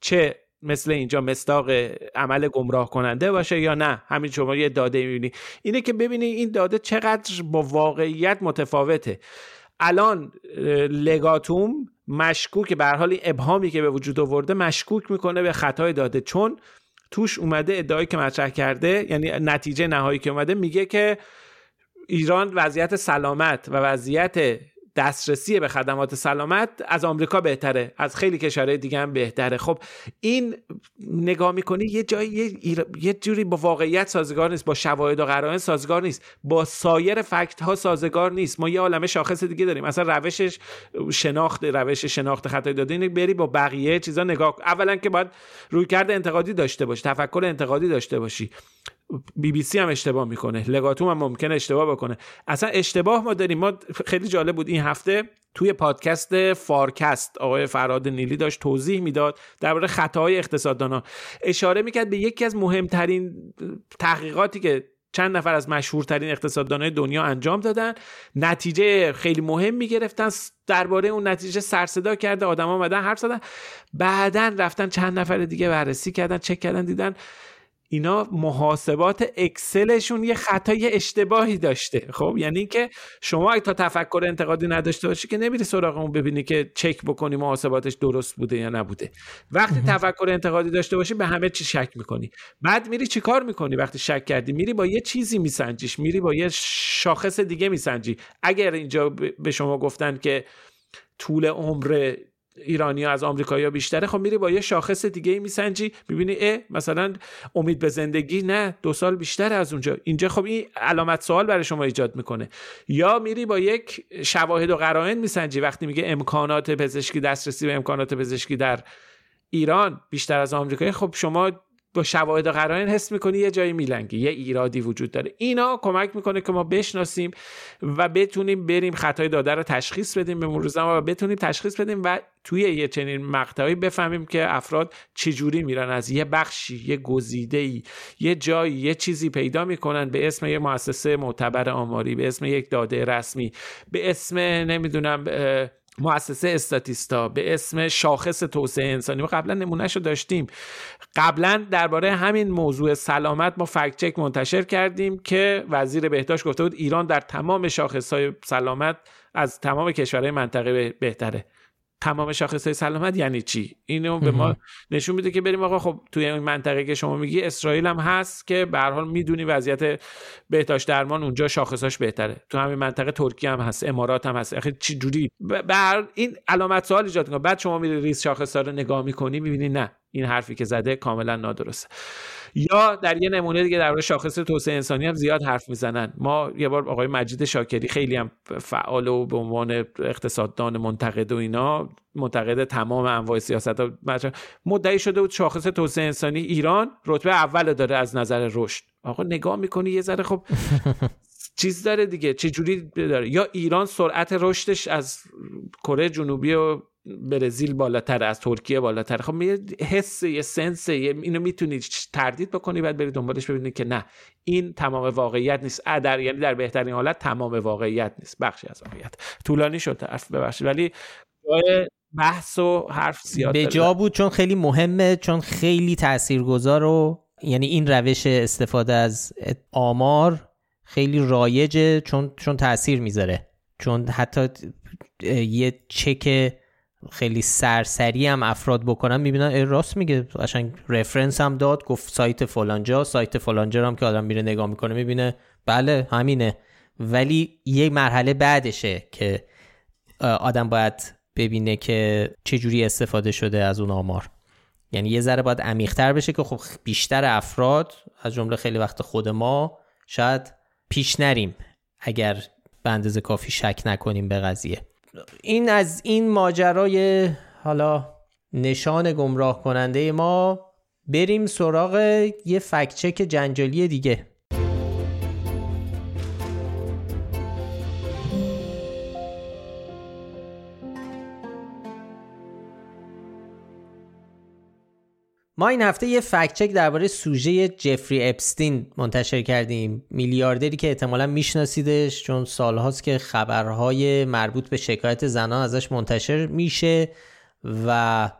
چه مثل اینجا مستاق عمل گمراه کننده باشه یا نه. همین شما یه داده می‌بینی. اینه که ببینی این داده چقدر با واقعیت متفاوته. الان لگاتوم مشکوک به حال ابهامی که به وجود آورده مشکوک می‌کنه به خطای داده. چون توش اومده ادعایی که مطرح کرده یعنی نتیجه نهایی که اومده میگه که ایران وضعیت سلامت و وضعیت دسترسی به خدمات سلامت از آمریکا بهتره. از خیلی کشورهای دیگه هم بهتره. خب این نگاه می‌کنی یه جایی یه, جوری با واقعیت سازگار نیست با شواهد و قرائن سازگار نیست با سایر فکت ها سازگار نیست. ما یه عالمه شاخص دیگه داریم. اصلا روشش شناخت روش شناخت خطای داده اینه بری با بقیه چیزا نگاه اولا که باید رویکرد انتقادی داشته باشی تفکر انتقادی داشته باشی. بی بی سی هم اشتباه می‌کنه. لگاتوم هم ممکنه اشتباه بکنه. اصلا اشتباه ما داریم. ما خیلی جالب بود این هفته توی پادکست فارکست آقای فراد نیلی داشت توضیح می‌داد درباره خطاهای اقتصاددانا. اشاره می‌کرد به یکی از مهمترین تحقیقاتی که چند نفر از مشهورترین اقتصاددانای دنیا انجام دادن. نتیجه خیلی مهم می‌گرفتن. درباره اون نتیجه سرصدا کرده. آدم آمدن حرف زدن. بعدا رفتن چند نفر دیگه بررسی کردن چک کردن دیدن اینا محاسبات اکسلشون یه خطای اشتباهی داشته. خب یعنی که شما اگه تا تفکر انتقادی نداشته باشی که نمیری سراغ اون ببینی که چک بکنی محاسباتش درست بوده یا نبوده. وقتی تفکر انتقادی داشته باشی به همه چی شک می‌کنی. بعد میری چیکار می‌کنی وقتی شک کردی؟ میری با یه چیزی میسنجیش. میری با یه شاخص دیگه میسنجی. اگر اینجا به شما گفتن که طول عمر ایرانی از آمریکایی بیشتره. خب میری با یه شاخص دیگه میسنجی. می‌بینی اه مثلا امید به زندگی نه دو سال بیشتر از اونجا. اینجا خب این علامت سوال برای شما ایجاد می‌کنه. یا میری با یک شواهد و قرائن میسنجی. وقتی میگه امکانات پزشکی دسترسی به امکانات پزشکی در ایران بیشتر از آمریکایی خب شما با شواهد قرائن حس می‌کنی یه جایی میلنگی یه ایرادی وجود داره. اینا کمک می‌کنه که ما بشناسیم و بتونیم بریم خطای داده رو تشخیص بدیم به مرور و بتونیم تشخیص بدیم و توی یه چنین مقطعی بفهمیم که افراد چجوری میرن از یه بخشی یه گزیده ای یه جایی یه چیزی پیدا می‌کنن به اسم یه مؤسسه معتبر آماری به اسم یک داده رسمی به اسم نمی‌دونم مؤسسه استاتیستا به اسم شاخص توسعه انسانی. ما قبلا نمونهش رو داشتیم. قبلا درباره همین موضوع سلامت ما فکت چک منتشر کردیم که وزیر بهداشت گفته بود ایران در تمام شاخص های سلامت از تمام کشورهای منطقه بهتره. تمام شاخص های سلامت یعنی چی؟ اینو به ما نشون میده که بریم آقا خب توی این منطقه که شما میگی اسرائیل هم هست که به هر حال می‌دونی وضعیت بهداشت درمان اونجا شاخصاش بهتره. تو همین منطقه ترکیه هم هست امارات هم هست. اخی چی جوری؟ بر این علامت سوال ایجاد کنه بعد شما میری ریس شاخص رو نگاه می‌کنی می‌بینی نه این حرفی که زده کاملا نادرسته. یا در یه نمونه دیگه در شاخص توسعه انسانی هم زیاد حرف می‌زنن. ما یه بار آقای مجید شاکری خیلی هم فعال و به عنوان اقتصاددان منتقد و اینا منتقد تمام انواع سیاست ها. مدعی شده بود شاخص توسعه انسانی ایران رتبه اول داره از نظر رشد. آقا نگاه می‌کنی یه ذره خب چیز داره دیگه چه جوری داره؟ یا ایران سرعت رشدش از کره جنوبی و برزیل بالاتر از ترکیه بالاتر. خب یه حس یه سنس اینو می‌تونید تردید بکنی بعد برید دنبالش ببینید که نه این تمام واقعیت نیست. در یعنی در بهترین حالت تمام واقعیت نیست. بخشی از واقعیت. طولانی شد حرف ببخشید. ولی جای بحث و حرف زیاد به جا بود چون خیلی مهمه چون خیلی تاثیرگذار و یعنی این روش استفاده از آمار خیلی رایجه چون چون تاثیر می‌ذاره. چون حتی یه چک خیلی سرسری هم افراد بکنن می‌بینن راست میگه. قشنگ رفرنس هم داد گفت سایت فلانجا سایت فلانجا هم که آدم میره نگاه می‌کنه می‌بینه. بله همینه. ولی یه مرحله بعدشه که آدم باید ببینه که چجوری استفاده شده از اون آمار. یعنی یه ذره باید عمیقتر بشه که خب بیشتر افراد از جمله خیلی وقت خود ما شاید پیش نریم اگر به اندازه کافی شک نکنیم به قضیه. این از این ماجرای حالا نشان گمراه کننده ما بریم سراغ یه فکچک جنجالی دیگه. ما این هفته یه فکچک درباره سوژه جفری اپستین منتشر کردیم. میلیاردری که احتمالا میشناسیدش چون سالهاست که خبرهای مربوط به شکایت زنان ازش منتشر میشه و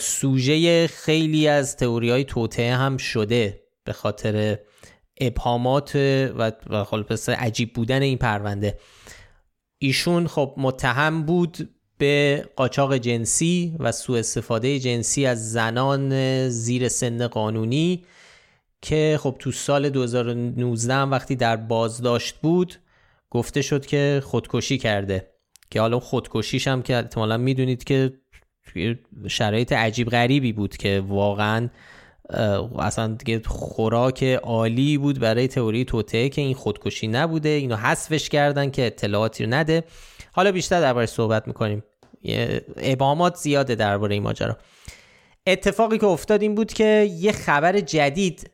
سوژه خیلی از تئوری های توطعه هم شده به خاطر ابهامات و خلاصه عجیب بودن این پرونده. ایشون خب متهم بود به قاچاق جنسی و سوء استفاده جنسی از زنان زیر سن قانونی که خب تو سال 2019 وقتی در بازداشت بود گفته شد که خودکشی کرده. که حالا خودکشیش هم که احتمالا می‌دونید که شرایط عجیب غریبی بود که واقعا اصلا دیگه خوراک عالی بود برای تئوری توته که این خودکشی نبوده. اینو حذفش کردن که اطلاعاتی رو نده. حالا بیشتر درباره صحبت می‌کنیم. ابهامات زیاده درباره این ماجرا. اتفاقی که افتاد این بود که یه خبر جدید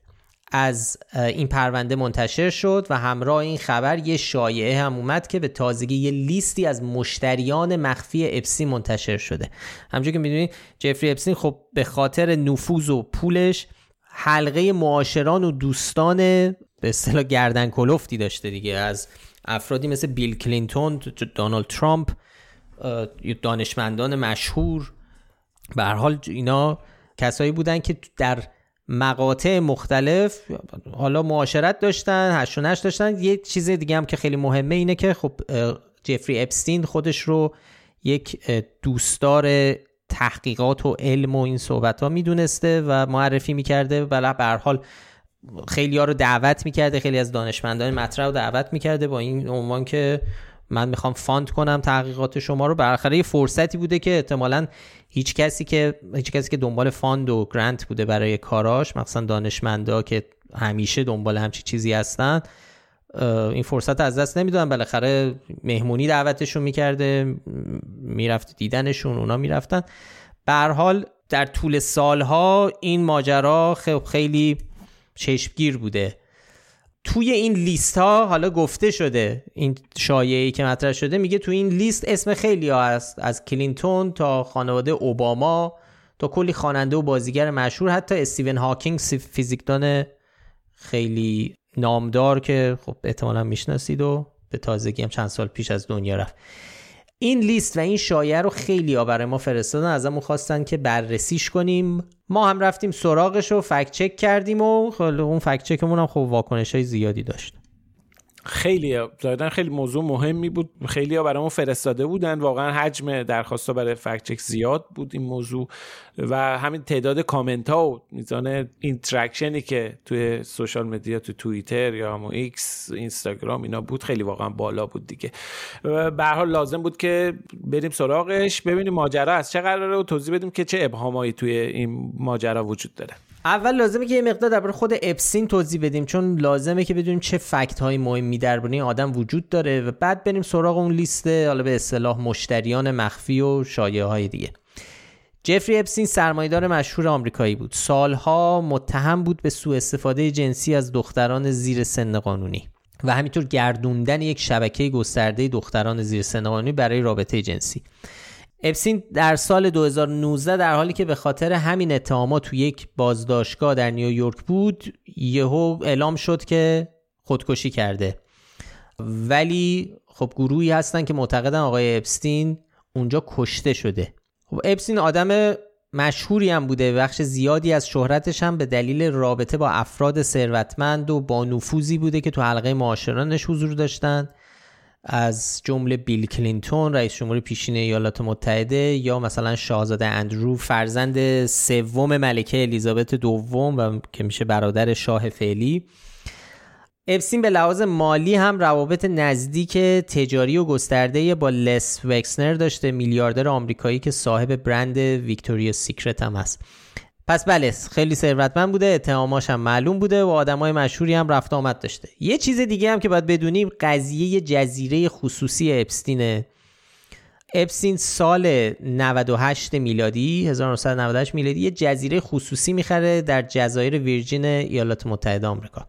از این پرونده منتشر شد و همراه این خبر یه شایعه هم اومد که به تازگی یه لیستی از مشتریان مخفی اپسین منتشر شده. همونجور که می‌دونید جفری اپسین خب به خاطر نفوذ و پولش حلقه معاشران و دوستان به اصطلاح گردن کلفتی داشته دیگه. از افرادی مثل بیل کلینتون دونالد ترامپ دانشمندان مشهور. به حال اینا کسایی بودن که در مقاطع مختلف حالا معاشرت داشتن و داشتن. یه چیز دیگه هم که خیلی مهمه اینه که خب جفری اپستین خودش رو یک دوستدار تحقیقات و علم و این صحبت ها می‌دونسته و معرفی می‌کرده. و به حال خیلی ها رو دعوت می‌کرده خیلی از دانشمندان مطرح رو دعوت می‌کرده با این عنوان که من می‌خوام fund کنم تحقیقات شما رو. بالاخره یه فرصتی بوده که احتمالا هیچ کسی که هیچ کسی که دنبال fund و grant بوده برای کاراش مثلا دانشمندا که همیشه دنبال همچی چیزی هستن این فرصت از دست نمی‌دونن بالاخره مهمونی دعوتشون می‌کرده می‌رفت دیدنشون اونا می‌رفتن. به حال در طول سالها این ماجرا خیلی چشمگیر بوده. توی این لیست ها حالا گفته شده این شایعی که مطرح شده میگه توی این لیست اسم خیلی ها هست. از کلینتون تا خانواده اوباما تا کلی خواننده و بازیگر مشهور. حتی استیون هاکینگ فیزیکدان خیلی نامدار که خب احتمالا می‌شناسید و به تازگی هم چند سال پیش از دنیا رفت. این لیست و این شایعه رو خیلی برای ما فرستادن. ازمون خواستن که بررسیش کنیم. ما هم رفتیم سراغش رو فکت چک کردیم و اون فکت چکمون هم خب واکنش های زیادی داشت. خیلی دادن خیلی موضوع مهمی بود. خیلی ها برامون فرستاده بودن. واقعا حجم درخواست برای فکچک زیاد بود این موضوع. و همین تعداد کامنت ها و میزان interaction ی که توی social media تو توییتر یا همون ایکس اینستاگرام اینا بود خیلی واقعا بالا بود دیگه. به حال لازم بود که بریم سراغش ببینیم ماجرا از چه قراره و توضیح بدیم که چه ابهامایی توی این ماجرا وجود داره. اول لازمه که یه مقدار درباره خود اپستین توضیح بدیم چون لازمه که بدونیم چه fact های مهمی درباره این آدم وجود داره و بعد بریم سراغ اون لیست حالا به اصطلاح مشتریان مخفی و شایعه های دیگه. جفری اپسین سرمایدار مشهور آمریکایی بود. سالها متهم بود به سوء استفاده جنسی از دختران زیر سن قانونی و همینطور گردوندن یک شبکه گسترده دختران زیر سن قانونی برای رابطه جنسی. اپسین در سال 2019 در حالی که به خاطر همین اتهامات تو یک بازداشتگاه در نیویورک بود یهو اعلام شد که خودکشی کرده. ولی خب گروهی هستن که معتقدن آقای اپستین اونجا کشته شده. خب اپستین آدم مشهوری هم بوده بخش زیادی از شهرتش هم به دلیل رابطه با افراد ثروتمند و با نفوذی بوده که تو حلقه معاشرانش حضور داشتن. از جمله بیل کلینتون رئیس جمهور پیشین ایالات متحده یا مثلا شاهزاده اندرو فرزند سوم ملکه الیزابت دوم و که میشه برادر شاه فعلی. اپستین به لحاظ مالی هم روابط نزدیک تجاری و گسترده با لس وکسنر داشته میلیاردر آمریکایی که صاحب برند ویکتوریا سیکرت هم هست. پس بله خیلی ثروتمند بوده اتهاماش هم معلوم بوده و آدمای مشهوری هم رفت آمد داشته. یه چیز دیگه هم که باید بدونیم قضیه جزیره خصوصی اپستینه. اپستین سال 98 میلادی 1998 میلادی یه جزیره خصوصی می‌خره در جزایر ویرجین ایالات متحده آمریکا.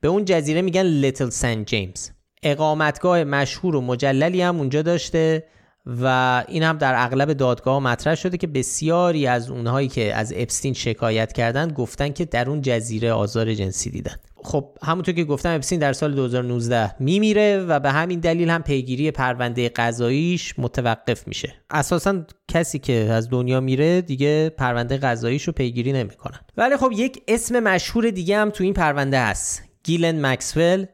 به اون جزیره میگن لیتل سن جیمز. اقامتگاه مشهور و مجللی هم اونجا داشته. و این هم در اغلب دادگاه مطرح شده که بسیاری از اونهایی که از اپستین شکایت کردن گفتن که در اون جزیره آزار جنسی دیدن. خب همونطور که گفتم اپستین در سال 2019 میمیره و به همین دلیل هم پیگیری پرونده قضاییش متوقف میشه. اساسا کسی که از دنیا میره دیگه پرونده قضاییش رو پیگیری نمی‌کنن ولی خب یک اسم مشهور دیگه هم تو این پرونده هست. گیلن مکسول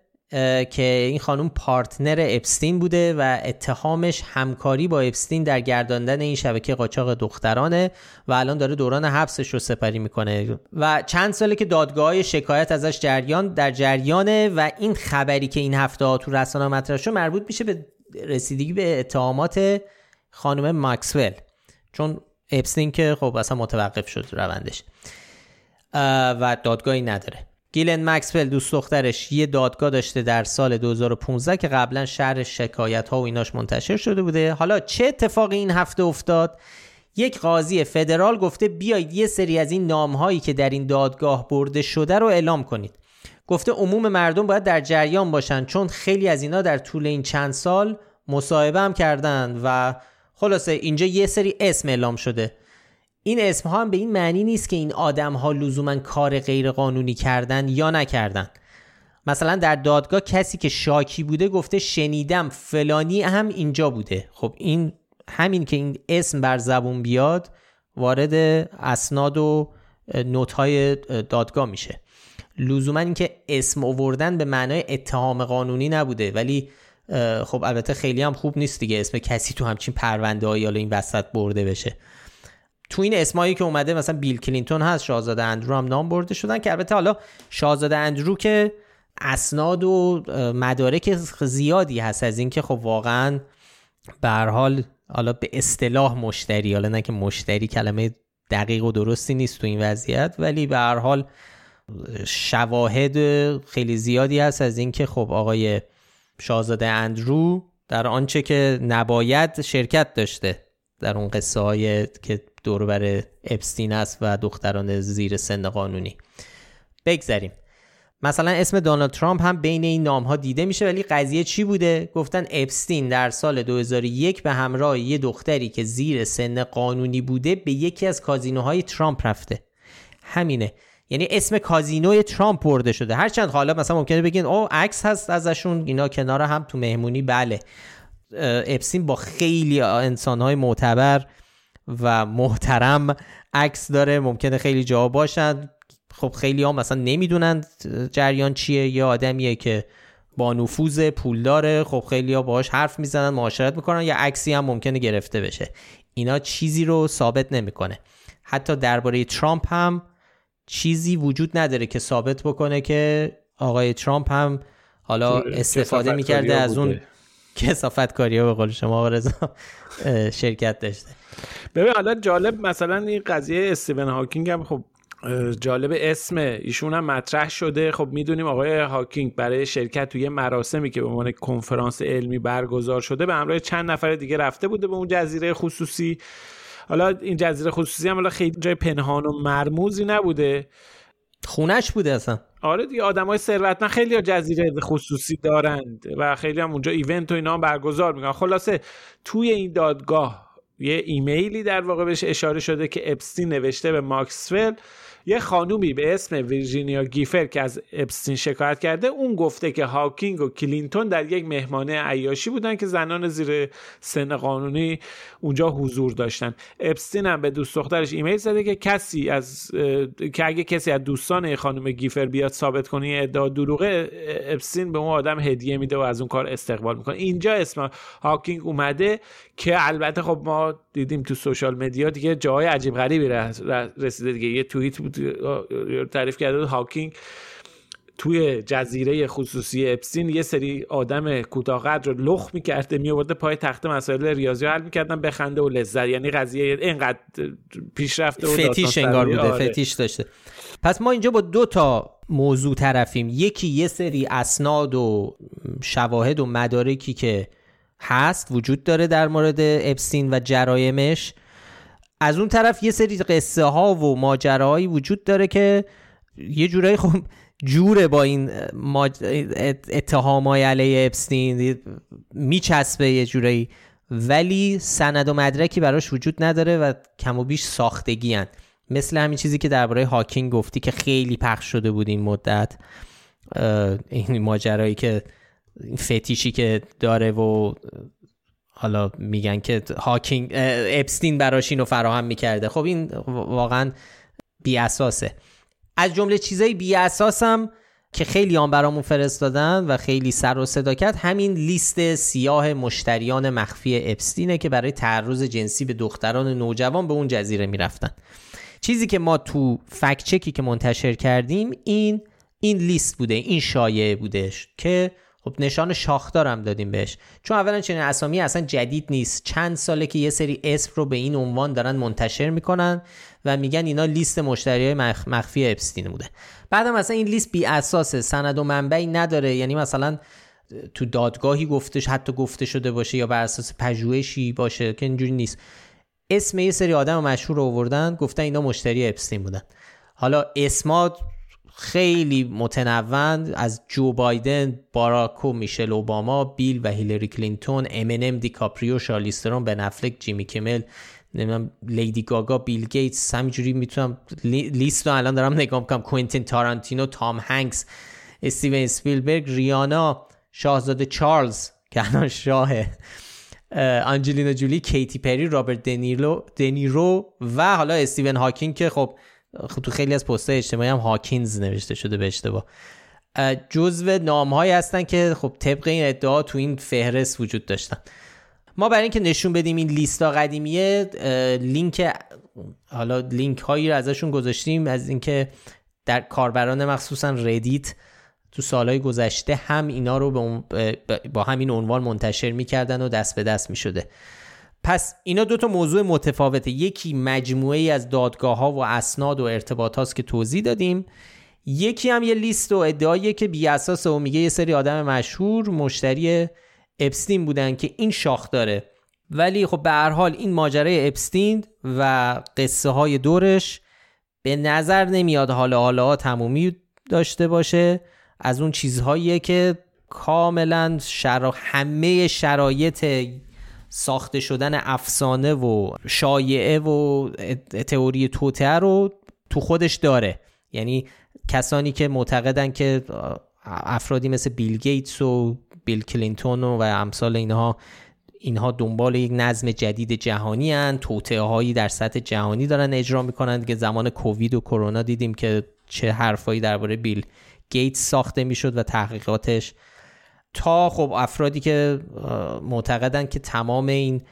که این خانم پارتنر اپستین بوده و اتهامش همکاری با اپستین در گرداندن این شبکه قاچاق دخترانه و الان داره دوران حبسش رو سپری می‌کنه. و چند ساله که دادگاه شکایت ازش جریان در جریانه و این خبری که این هفته ها تو رسانه مطرح شد مربوط میشه به رسیدگی به اتهامات خانم مکسول چون اپستین که خب اصلا متوقف شد روندش. و دادگاهی نداره. گیلن مکسول دوست دخترش یه دادگاه داشته در سال 2015 که قبلا شهر شکایت ها و ایناش منتشر شده بوده. حالا چه اتفاقی این هفته افتاد؟ یک قاضی فدرال گفته بیایید یه سری از این نام هایی که در این دادگاه برده شده رو اعلام کنید. گفته عموم مردم باید در جریان باشن چون خیلی از اینا در طول این چند سال مصاحبه هم کردن و خلاصه اینجا یه سری اسم اعلام شده. این اسم ها هم به این معنی نیست که این آدم ها لزوما کار غیر قانونی کردن یا نکردن. مثلا در دادگاه کسی که شاکی بوده گفته شنیدم فلانی هم اینجا بوده. خب این همین که این اسم بر زبون بیاد وارد اسناد و نوت های دادگاه میشه. لزوما اینکه اسم اووردن به معنای اتهام قانونی نبوده ولی خب البته خیلی هم خوب نیست دیگه اسم کسی تو همچین پرونده هایی حالا این وسط برده بشه. تو این اسمایی که اومده مثلا بیل کلینتون هست شاهزاده اندرو هم نام برده شدن که البته حالا شاهزاده اندرو که اسناد و مدارک زیادی هست از اینکه خب واقعا به حال حالا به اصطلاح مشتری حالا نه که مشتری کلمه دقیق و درستی نیست تو این وضعیت ولی به هر حال شواهد خیلی زیادی هست از اینکه خب آقای شاهزاده اندرو در آنچه که نباید شرکت داشته در اون قصه های که دور بر اپستین است و دختران زیر سن قانونی. بگذریم. مثلا اسم دونالد ترامپ هم بین این نام ها دیده میشه ولی قضیه چی بوده؟ گفتن اپستین در سال 2001 به همراه یه دختری که زیر سن قانونی بوده به یکی از کازینوهای ترامپ رفته. همینه. یعنی اسم کازینوی ترامپ برده شده. هرچند حالا مثلا ممکنه بگین او عکس هست ازشون. اینا کنار هم تو مهمونی بله. اپسین با خیلی انسانهای معتبر و محترم عکس داره. ممکنه خیلی جا باشن. خب خیلی ها مثلا نمی‌دونن جریان چیه. یه آدمیه که با نفوذ پول داره. خب خیلی ها باهاش حرف می‌زنن معاشرت می‌کنن. یا عکسی هم ممکنه گرفته بشه. اینا چیزی رو ثابت نمی‌کنه. حتی درباره ترامپ هم چیزی وجود نداره که ثابت بکنه که آقای ترامپ هم حالا استفاده می‌کرده از اون کسافت کاری به قول شما رضا شرکت داشته. ببین حالا جالب مثلا این قضیه استیون هاکینگ هم خب جالب اسم ایشون هم مطرح شده. خب می‌دونیم آقای هاکینگ برای شرکت توی مراسمی که به عنوان کنفرانس علمی برگزار شده به همراه چند نفر دیگه رفته بوده به اون جزیره خصوصی. حالا این جزیره خصوصی هم حالا خیلی جای پنهان و مرموزی نبوده. خونش بوده اصلا. آره دیگه آدمای ثروتمند خیلی جزیره خصوصی دارند و خیلی هم اونجا event و اینا هم برگزار می‌کنن. خلاصه توی این دادگاه یه ایمیلی در واقع بهش اشاره شده که اپستین نوشته به مکسول یه خانومی به اسم ویرجینیا گیفر که از اپستین شکایت کرده اون گفته که هاکینگ و کلینتون در یک مهمانی عیاشی بودن که زنان زیر سن قانونی اونجا حضور داشتن. اپستین هم به دوست دخترش ایمیل زده که کسی از که اگه کسی از دوستان خانم گیفر بیاد ثابت کنه ادعا دروغه اپستین به اون آدم هدیه میده و از اون کار استقبال می‌کنه. اینجا اسم هاکینگ اومده که البته خب ما دیدیم تو social media دیگه جای عجیب غریبی رسیده دیگه. یه توییت بود تعریف کرده هاکینگ توی جزیره خصوصی اپستین یه سری آدم کوتاهقد رو لخت می‌کرده میاورده پای تخت مسائل ریاضی حل می‌کردن بخنده و لذت. یعنی قضیه اینقدر پیشرفته و فتیش انگار بوده آره. فتیش داشته. پس ما اینجا با دو تا موضوع طرفیم. یکی یه سری اسناد و شواهد و مدارکی که هست وجود داره در مورد اپسین و جرایمش. از اون طرف یه سری قصه ها و ماجراهایی وجود داره که یه جورایی خب جوره با این اتهامای علیه اپستین میچسبه یه جورایی. ولی سند و مدرکی براش وجود نداره و کم و بیش ساختگی هن. مثل همین چیزی که درباره هاکینگ گفتی که خیلی پخش شده بود این مدت. این ماجرایی که فتیشی که داره و حالا میگن که هاکینگ اپستین براش اینو فراهم می‌کرده. خب این واقعا بی اساسه. از جمله چیزای بی اساسم که خیلی آن برامون فرستادن و خیلی سر و صدا کرد همین لیست سیاه مشتریان مخفی اپستینه که برای تعرض جنسی به دختران نوجوان به اون جزیره می‌رفتن. چیزی که ما تو فکچکی که منتشر کردیم این این لیست بوده این شایعه بودش که خب نشان شاخدارم دادیم بهش. چون اولا چنین اسامی اصلا جدید نیست. چند ساله که یه سری اسم رو به این عنوان دارن منتشر می‌کنن و میگن اینا لیست مشتری های مخفی اپستین بوده. بعدم مثلا این لیست بی اساسه. سند و منبعی نداره. یعنی مثلا تو دادگاهی گفتش حتی گفته شده باشه یا بر اساس پژوهشی باشه که اینجوری نیست. اسم یه سری آدم مشهور رو آوردن گفتن اینا مشتری اپستین بودن. حالا اسمات خیلی متنوع از جو بایدن، باراک و میشل اوباما، بیل و هیلری کلینتون، امینم، دیکاپریو، شارلیز ترون، بن افلک، جیمی کمل، نمی‌دونم لیدی گاگا، بیل گیتس همینجوری می‌تونم لیست رو الان دارم نگاه می‌کنم. کوینتین تارانتینو، تام هنکس، استیون اسپیلبرگ، ریانا، شاهزاده چارلز که الان شاهه آنجلینا جولی، کیتی پری، رابرت دنیرو, دنیرو و حالا استیون هاکینگ که خب تو خیلی از پست‌های اجتماعی هم هاکینز نوشته شده به اشتباه. جزو نامهایی هستن که خب طبق این ادعا تو این فهرست وجود داشتن. ما برای اینکه نشون بدیم این لیستا قدیمیه لینک حالا لینک هایی رو ازشون گذاشتیم. از اینکه در کاربران مخصوصا ردیت تو سالهای گذشته هم اینا رو با همین عنوان منتشر می‌کردن و دست به دست می‌شده. پس اینا دو تا موضوع متفاوته. یکی مجموعه ای از دادگاه ها و اسناد و ارتباط هاست که توضیح دادیم. یکی هم یه لیست و ادعاییه که بی اساس و میگه یه سری آدم مشهور مشتری اپستین بودن که این شاخ داره. ولی خب به هر حال این ماجرای اپستین و قصه های دورش به نظر نمیاد حالا حالا تمومی داشته باشه. از اون چیزهاییه که کاملا شرا... همه شرایط ساخته شدن افسانه و شایعه و تئوری توته رو تو خودش داره. یعنی کسانی که معتقدن که افرادی مثل بیل گیتس و بیل کلینتون و امثال اینها اینها دنبال یک نظم جدید جهانی هن. هایی در سطح جهانی دارن اجرا می‌کنن. که زمان کووید و کرونا دیدیم که چه حرفایی درباره بیل گیتس ساخته می‌شد و تحقیقاتش تا خب افرادی که معتقدن که تمام این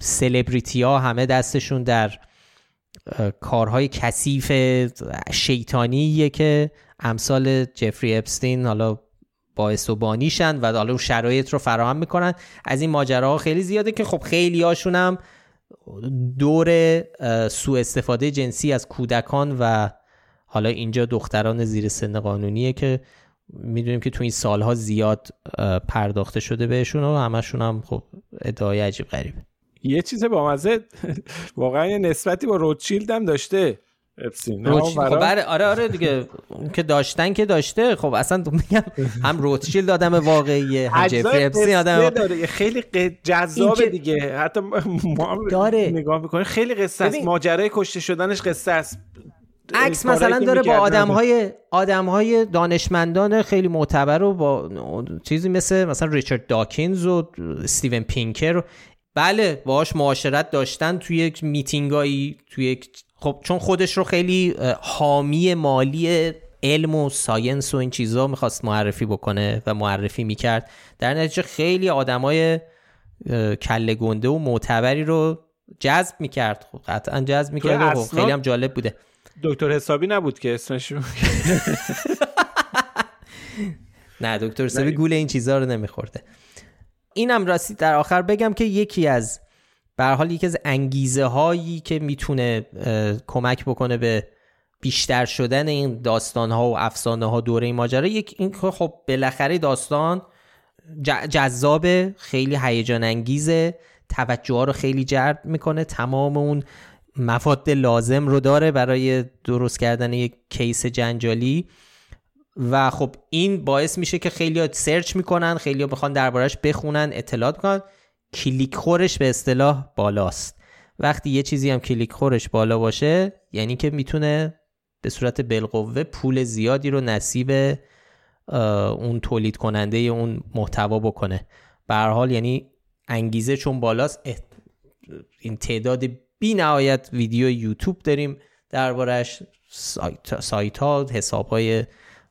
سلبریتی ها همه دستشون در کارهای کثیف شیطانیه که امثال جفری اپستین حالا باعث و بانیشن و حالا شرایط رو فراهم می‌کنن. از این ماجراها خیلی زیاده که خب خیلی هاشون هم دور سوء استفاده جنسی از کودکان و حالا اینجا دختران زیر سن قانونیه که می‌دونیم که تو این سالها زیاد پرداخته شده بهشون و همشون هم خب ادعای عجیب غریب یه چیز با مزه واقعا نسبتی با روتشیلد هم داشته خب آره آره دیگه. که داشتن که داشته. خب اصلا میگم هم روتشیلد آدم واقعیه هم جفری اپسین آدم داره. خیلی جذابه دیگه. حتی ما داره. نگاه می‌کنه خیلی قصه است. ماجرای کشته شدنش قصه است. عکس مثلا داره با آدم های آدم های دانشمندان خیلی معتبر و با چیزی مثل مثلا ریچارد داکینز و استیون پینکر بله باهاش معاشرت داشتن توی یک میتینگایی توی یک خب چون خودش رو خیلی حامی مالی علم و science و این چیزا می‌خواست معرفی بکنه و معرفی می‌کرد. در نتیجه خیلی آدمای کله گنده و معتبری رو جذب می‌کرد. خب قطعا جذب می‌کرد و خب خیلی هم جالب بوده. دکتر حسابی نبود که اسمش نه دکتر حسابی گول این چیزها رو نمیخورده. اینم راستی در آخر بگم که یکی از به حال یکی از انگیزه هایی که می‌تونه کمک بکنه به بیشتر شدن این داستان ها و افسانه ها دوره این ماجرا یک این خب بالاخره داستان جذاب خیلی هیجان انگیزه توجه ها رو خیلی جلب می‌کنه تمام اون مفاد لازم رو داره برای درست کردن یک case جنجالی. و خب این باعث میشه که خیلی search می‌کنن خیلی بخوان دربارش بخونن اطلاعات کنن کلیک خورش به اصطلاح بالاست. وقتی یه چیزی هم کلیک خورش بالا باشه یعنی که می‌تونه به صورت بالقوه پول زیادی رو نصیب اون تولید کننده اون محتوا بکنه. به حال یعنی انگیزه چون بالاست این تعداد بی نهایت ویدیو یوتیوب داریم دربارش سایت, سایت ها حساب های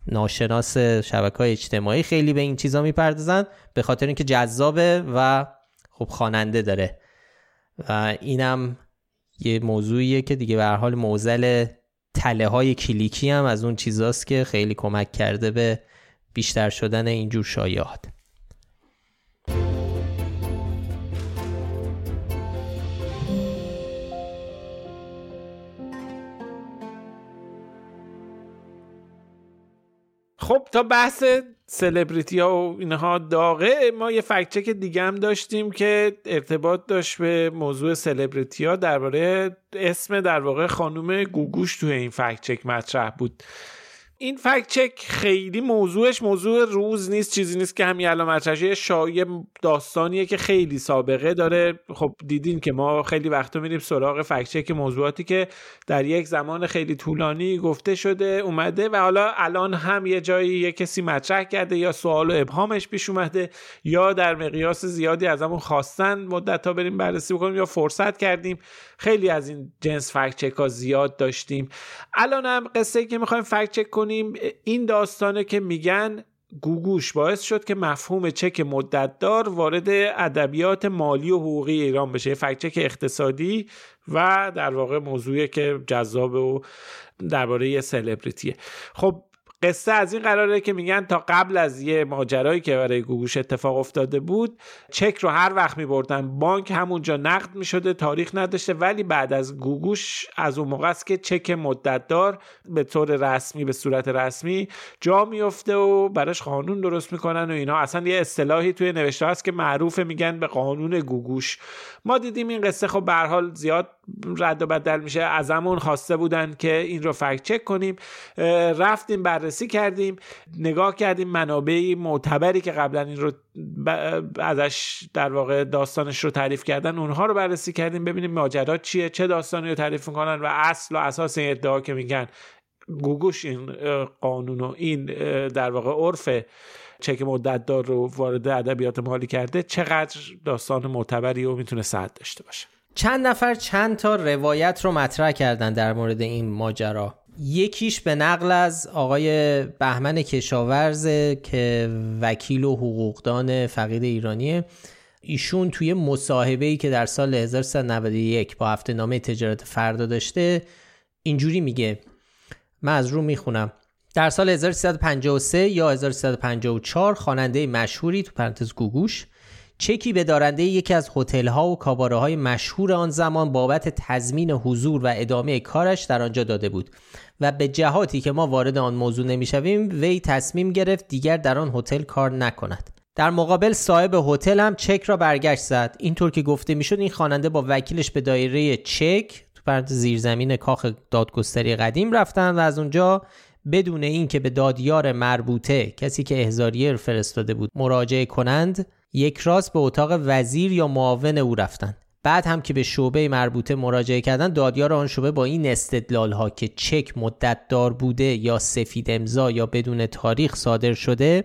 ناشناس شبکه های اجتماعی خیلی به این چیزا می‌پردازن به خاطر اینکه جذابه و خب خواننده داره. و اینم یه موضوعیه که دیگه به حال موزل تله های کلیکی هم از اون چیزاست که خیلی کمک کرده به بیشتر شدن اینجور شایعات. خب تا بحث سلبریتی ها و اینها داغه ما یه فکچک دیگه هم داشتیم که ارتباط داشت به موضوع سلبریتی ها درباره اسم در واقع خانوم گوگوش توی این فکچک مطرح بود. این فکت چک خیلی موضوعش موضوع روز نیست چیزی نیست که همین الان مطرحه. شایع داستانیه که خیلی سابقه داره. خب دیدین که ما خیلی وقتا میریم سراغ فکت چک موضوعاتی که در یک زمان خیلی طولانی گفته شده اومده و حالا الان هم یه جایی یه کسی مطرح کرده یا سوال و ابهامش پیش اومده یا در مقیاس زیادی از همون خواستن مدت تا بریم بررسی بکنیم یا فرصت کردیم. خیلی از این جنس فکت چک ها زیاد داشتیم. الان هم قصه که می‌خوایم فکت چک این داستانه که میگن گوگوش باعث شد که مفهوم چک مدتدار وارد ادبیات مالی و حقوقی ایران بشه. فکت چک اقتصادی و در واقع موضوعی که جذاب و درباره سلبریتیه خب قصه از این قراره که میگن تا قبل از یه ماجرایی که برای گوگوش اتفاق افتاده بود چک رو هر وقت میبردن بانک همونجا نقد می‌شده تاریخ نداشته ولی بعد از گوگوش از اون موقع است که چک مدتدار به طور رسمی به صورت رسمی جا میفته و براش قانون درست می‌کنن و اینا. اصلا یه اصطلاحی توی نوشته هست که معروف میگن به قانون گوگوش. ما دیدیم این قصه خب به حال زیاد رد و بدل میشه. ازمون خواسته بودن که این رو فکت چک کنیم. رفتیم بررسی کردیم. نگاه کردیم منابعی معتبری که قبلا این رو ازش در واقع داستانش رو تعریف کردن اونها رو بررسی کردیم. ببینیم ماجرا چیه چه داستانی رو تعریف می‌کنن و اصل و اساس این ادعا که میگن. گوگوش این قانون و این در واقع عرف چک مدت دار رو وارد ادبیات مالی کرده. چقدر داستان معتبری و می‌تونه صد داشته باشه. چند نفر چند تا روایت رو مطرح کردن در مورد این ماجرا. یکیش به نقل از آقای بهمن کشاورز که وکیل و حقوقدان فقید ایرانیه. ایشون توی مصاحبه ای که در سال 1391 با هفته نامه تجارت فردا داشته اینجوری میگه. من از رو می‌خونم. در سال 1353 یا 1354 خواننده مشهوری تو پرانتز گوگوش چکی به دارنده یکی از ها و کاباره های مشهور آن زمان بابت تضمین حضور و ادامه کارش در آنجا داده بود و به جهاتی که ما وارد آن موضوع نمی‌شویم وی تصمیم گرفت دیگر در آن هتل کار نکند. در مقابل صاحب هتل هم چک را برگشت زد. اینطور که گفته می‌شد این خواننده با وکیلش به دایره چک تو پرد زیرزمین کاخ دادگستری قدیم رفتن و از اونجا بدون اینکه به دادیار مربوطه کسی که احزاریه فرستاده بود مراجعه کنند یک راست به اتاق وزیر یا معاون او رفتند بعد هم که به شعبه مربوطه مراجعه کردن دادیار آن شعبه با این استدلال ها که چک مدت دار بوده یا سفید امضا یا بدون تاریخ صادر شده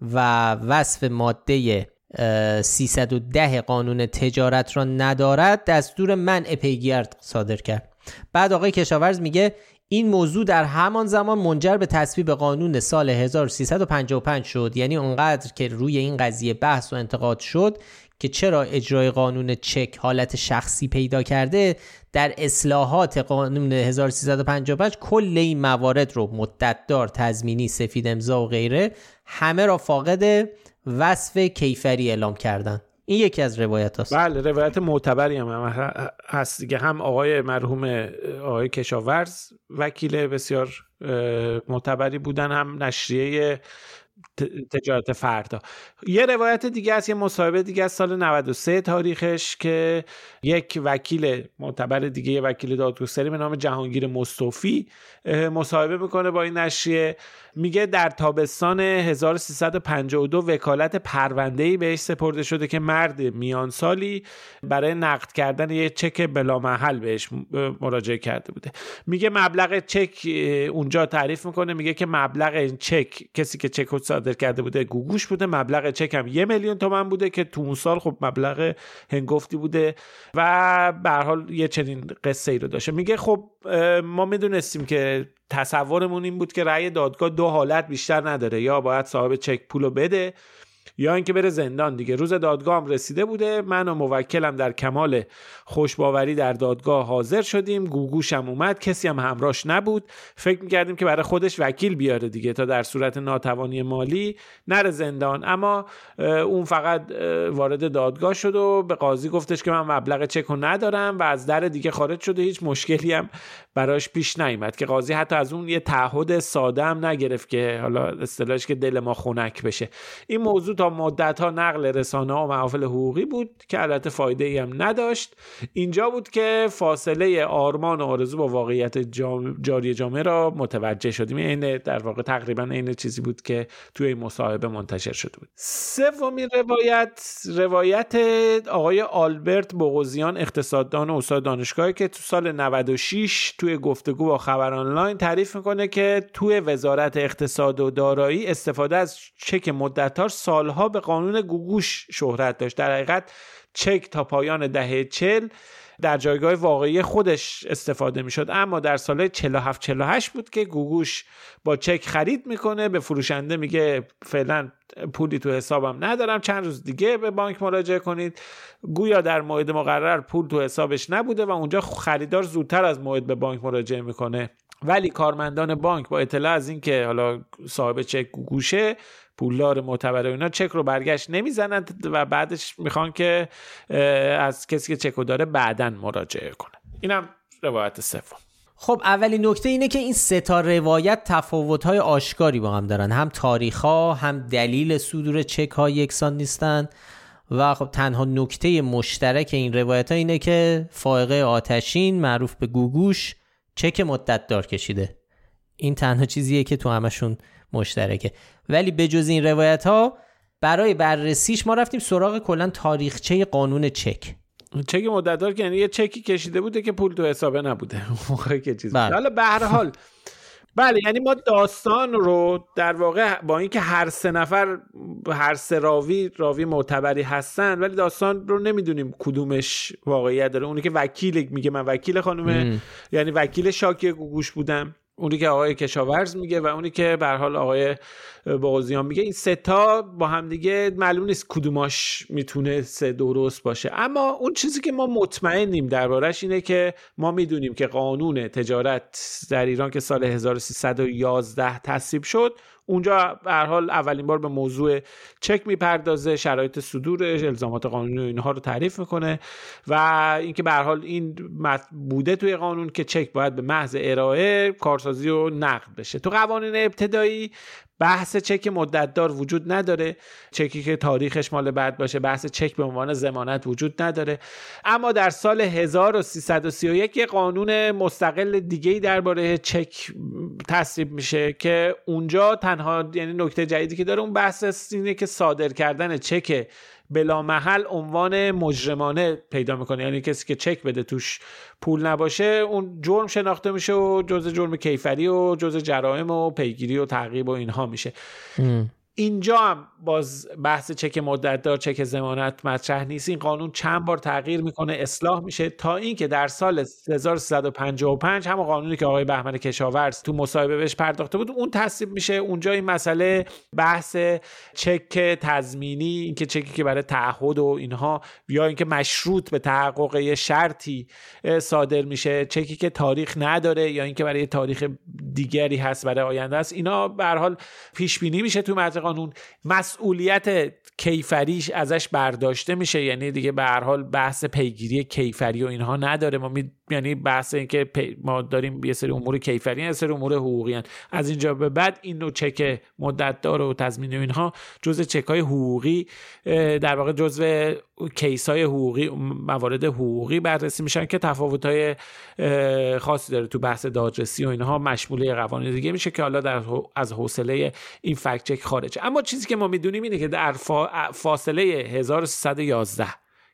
و وصف ماده 310 قانون تجارت را ندارد دستور منع پیگیرد صادر کرد. بعد آقای کشاورز میگه این موضوع در همان زمان منجر به تصویب قانون سال 1355 شد. یعنی اونقدر که روی این قضیه بحث و انتقاد شد که چرا اجرای قانون چک حالت شخصی پیدا کرده در اصلاحات قانون 1355 کل این موارد رو مدتدار تضمینی سفید امضا و غیره همه را فاقد وصف کیفری اعلام کردند این یکی از روایت هست بله روایت معتبری هم, هست دیگه. هم آقای مرحوم آقای کشاورز وکیل بسیار معتبری بودن هم نشریه تجارت فردا. یه روایت دیگه است یه مصاحبه دیگه از سال 93 تاریخش که یک وکیل معتبر دیگه یه وکیل دادگستری به نام جهانگیر مصطفی مصاحبه می‌کنه با این نشریه. میگه در تابستان 1352 وکالت پرونده‌ای بهش سپرده شده که مرد میان سالی برای نقد کردن یه چک بلامحل بهش مراجعه کرده بوده. میگه مبلغ چک اونجا تعریف می‌کنه میگه که مبلغ این چک کسی که چک صادر کرده بوده. گوگوش بوده مبلغ چک هم یه میلیون تومن بوده که تو اون سال خب مبلغ هنگفتی بوده و به حال یه چنین قصه ای رو داشته. میگه خب ما می‌دونستیم که تصورمون این بود که رأی دادگاه دو حالت بیشتر نداره. یا باید صاحب چک پولو بده یا اینکه بره زندان دیگه. روز دادگاه هم رسیده بوده. من و موکلم در کمال خوشباوری در دادگاه حاضر شدیم. گوگوشم اومد. کسی هم همراش نبود. فکر می‌کردیم که برای خودش وکیل بیاره دیگه تا در صورت ناتوانی مالی نره زندان. اما اون فقط وارد دادگاه شد و به قاضی گفتش که من مبلغ چک ندارم و از در دیگه خارج شده هیچ مشکلی هم براش پیش نیامد که قاضی حتی از اون یه تعهد ساده هم نگرفت که حالا اصطلاحش که دل ما خنک بشه. این موضوع تا مدت ها نقل رسانه و محافل حقوقی بود که البته فایده ای هم نداشت. اینجا بود که فاصله آرمان و آرزو با واقعیت جاری جامعه را متوجه شدیم. این در واقع تقریبا این چیزی بود که توی مصاحبه منتشر شده بود. سومین روایت روایت آقای آلبرت بغوزیان اقتصاددان و استاد دانشگاهی که تو سال 96 توی گفتگو با خبر آنلاین تعریف می‌کنه که توی وزارت اقتصاد و دارایی استفاده از چک مدتار سالها به قانون گوگوش شهرت داشت. در حقیقت چک تا پایان دهه چل در جایگاه واقعی خودش استفاده می شد اما در سال 47 48 بود که گوگوش با چک خرید می‌کنه به فروشنده میگه فعلا پولی تو حسابم ندارم چند روز دیگه به بانک مراجعه کنید. گویا در موعد مقرر پول تو حسابش نبوده و اونجا خریدار زودتر از موعد به بانک مراجعه می‌کنه. ولی کارمندان بانک با اطلاع از اینکه حالا صاحب چک گوشه پولدار معتبر اینا چک رو برگشت نمی‌زنند و بعدش می‌خوان که از کسی که چک رو داره بعدا مراجعه کنه. اینم روایت سوم. خب اولین نکته اینه که این سه تا روایت تفاوت‌های آشکاری با هم دارن. هم تاریخ ها هم دلیل صدور چک ها یکسان نیستن. و خب تنها نکته مشترک این روایت ها اینه که فائقه آتشین معروف به گوگوش چک مدت دار کشیده. این تنها چیزیه که تو همشون مشترکه. ولی به جز این روایت ها برای بررسیش ما رفتیم سراغ کلا تاریخچه قانون چک. چک مدتدار که یعنی یه چکی کشیده بوده که پول تو حسابه نبوده. موقعی که چیز بله. حالا به هر حال. بله یعنی ما داستان رو در واقع با اینکه هر سه نفر هر سه راوی راوی معتبری هستن ولی داستان رو نمی‌دونیم کدومش واقعیت داره. اونی که وکیل میگه من وکیل خانومه. یعنی وکیل شاکی گوگوش بودم. اونی که آقای کشاورز میگه و اونی که به حال آقای باغوزیان میگه این ستا با هم دیگه معلوم نیست کدوماش می‌تونه سه درست باشه. اما اون چیزی که ما مطمئنیم دربارش اینه که ما می‌دونیم که قانون تجارت در ایران که سال 1311 تصویب شد اونجا به حال اولین بار به موضوع چک می‌پردازه شرایط صدورش الزامات قانونی و اینها رو تعریف می‌کنه و اینکه به حال این بوده توی قانون که چک باید به محض ارائه کارسازی و نقد بشه. تو قوانین ابتدایی بحث چک مدتدار وجود نداره. چکی که تاریخش مال بعد باشه بحث چک به عنوان زمانت وجود نداره. اما در سال 1331 یه قانون مستقل دیگه درباره چک تصویب میشه که اونجا تنها یعنی نکته جدیدی که داره اون بحث اینه که صادر کردن چک بلا محل عنوان مجرمانه پیدا می‌کنه. یعنی کسی که چک بده توش پول نباشه اون جرم شناخته میشه و جز جرم کیفری و جز جرائم و پیگیری و تعقیب و اینها میشه. اینجا هم باز بحث چک مدت دار چک زمانت مطرح نیست. این قانون چند بار تغییر می‌کنه اصلاح میشه تا اینکه در سال 1355 همون قانونی که آقای بهمن کشاورز تو مصاحبه بهش پرداخته بود اون تصویب میشه. اونجا این مسئله بحث چک تضمینی اینکه چکی که برای تعهد و اینها یا اینکه مشروط به تحقق یه شرطی صادر میشه چکی که تاریخ نداره یا اینکه برای تاریخ دیگری هست برای آینده است. اینا به حال پیش بینی میشه تو قانون مسئولیت کیفریش ازش برداشته میشه یعنی دیگه به هر حال بحث پیگیری کیفری و اینها نداره ما. یعنی بحث این که ما داریم یه سری امور کیفری یه سری امور حقوقی هن. از اینجا به بعد این نوع چک مدت دار و تضمین و اینها جزء چک های حقوقی در واقع جزء کیس های حقوقی موارد حقوقی بررسی میشن که تفاوت های خاصی داره تو بحث دادرسی و اینها مشموله قوانین دیگه میشه که حالا در از حوصله این فکت چک خارجه اما چیزی که ما می‌دونیم اینه که در فاصله 1311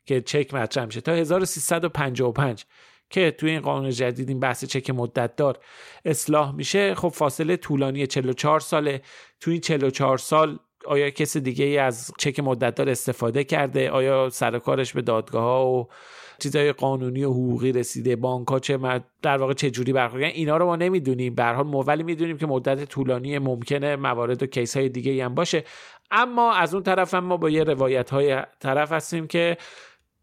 که چک مطرح میشه تا 1355 که توی این قانون جدید این بحث چک مدت دار اصلاح میشه خب فاصله طولانی 44 ساله. توی این 44 سال آیا کسی دیگه ای از چک مدت دار استفاده کرده؟ آیا سرکارش به دادگاه ها و چیزای قانونی و حقوقی رسیده؟ بانک ها چه در واقع چه جوری برخورد؟ اینا رو ما نمی‌دونیم. به حال مولی می‌دونیم که مدت طولانی ممکنه موارد و کیس های دیگه هم باشه. اما از اون طرف هم ما با یه روایت های طرف هستیم که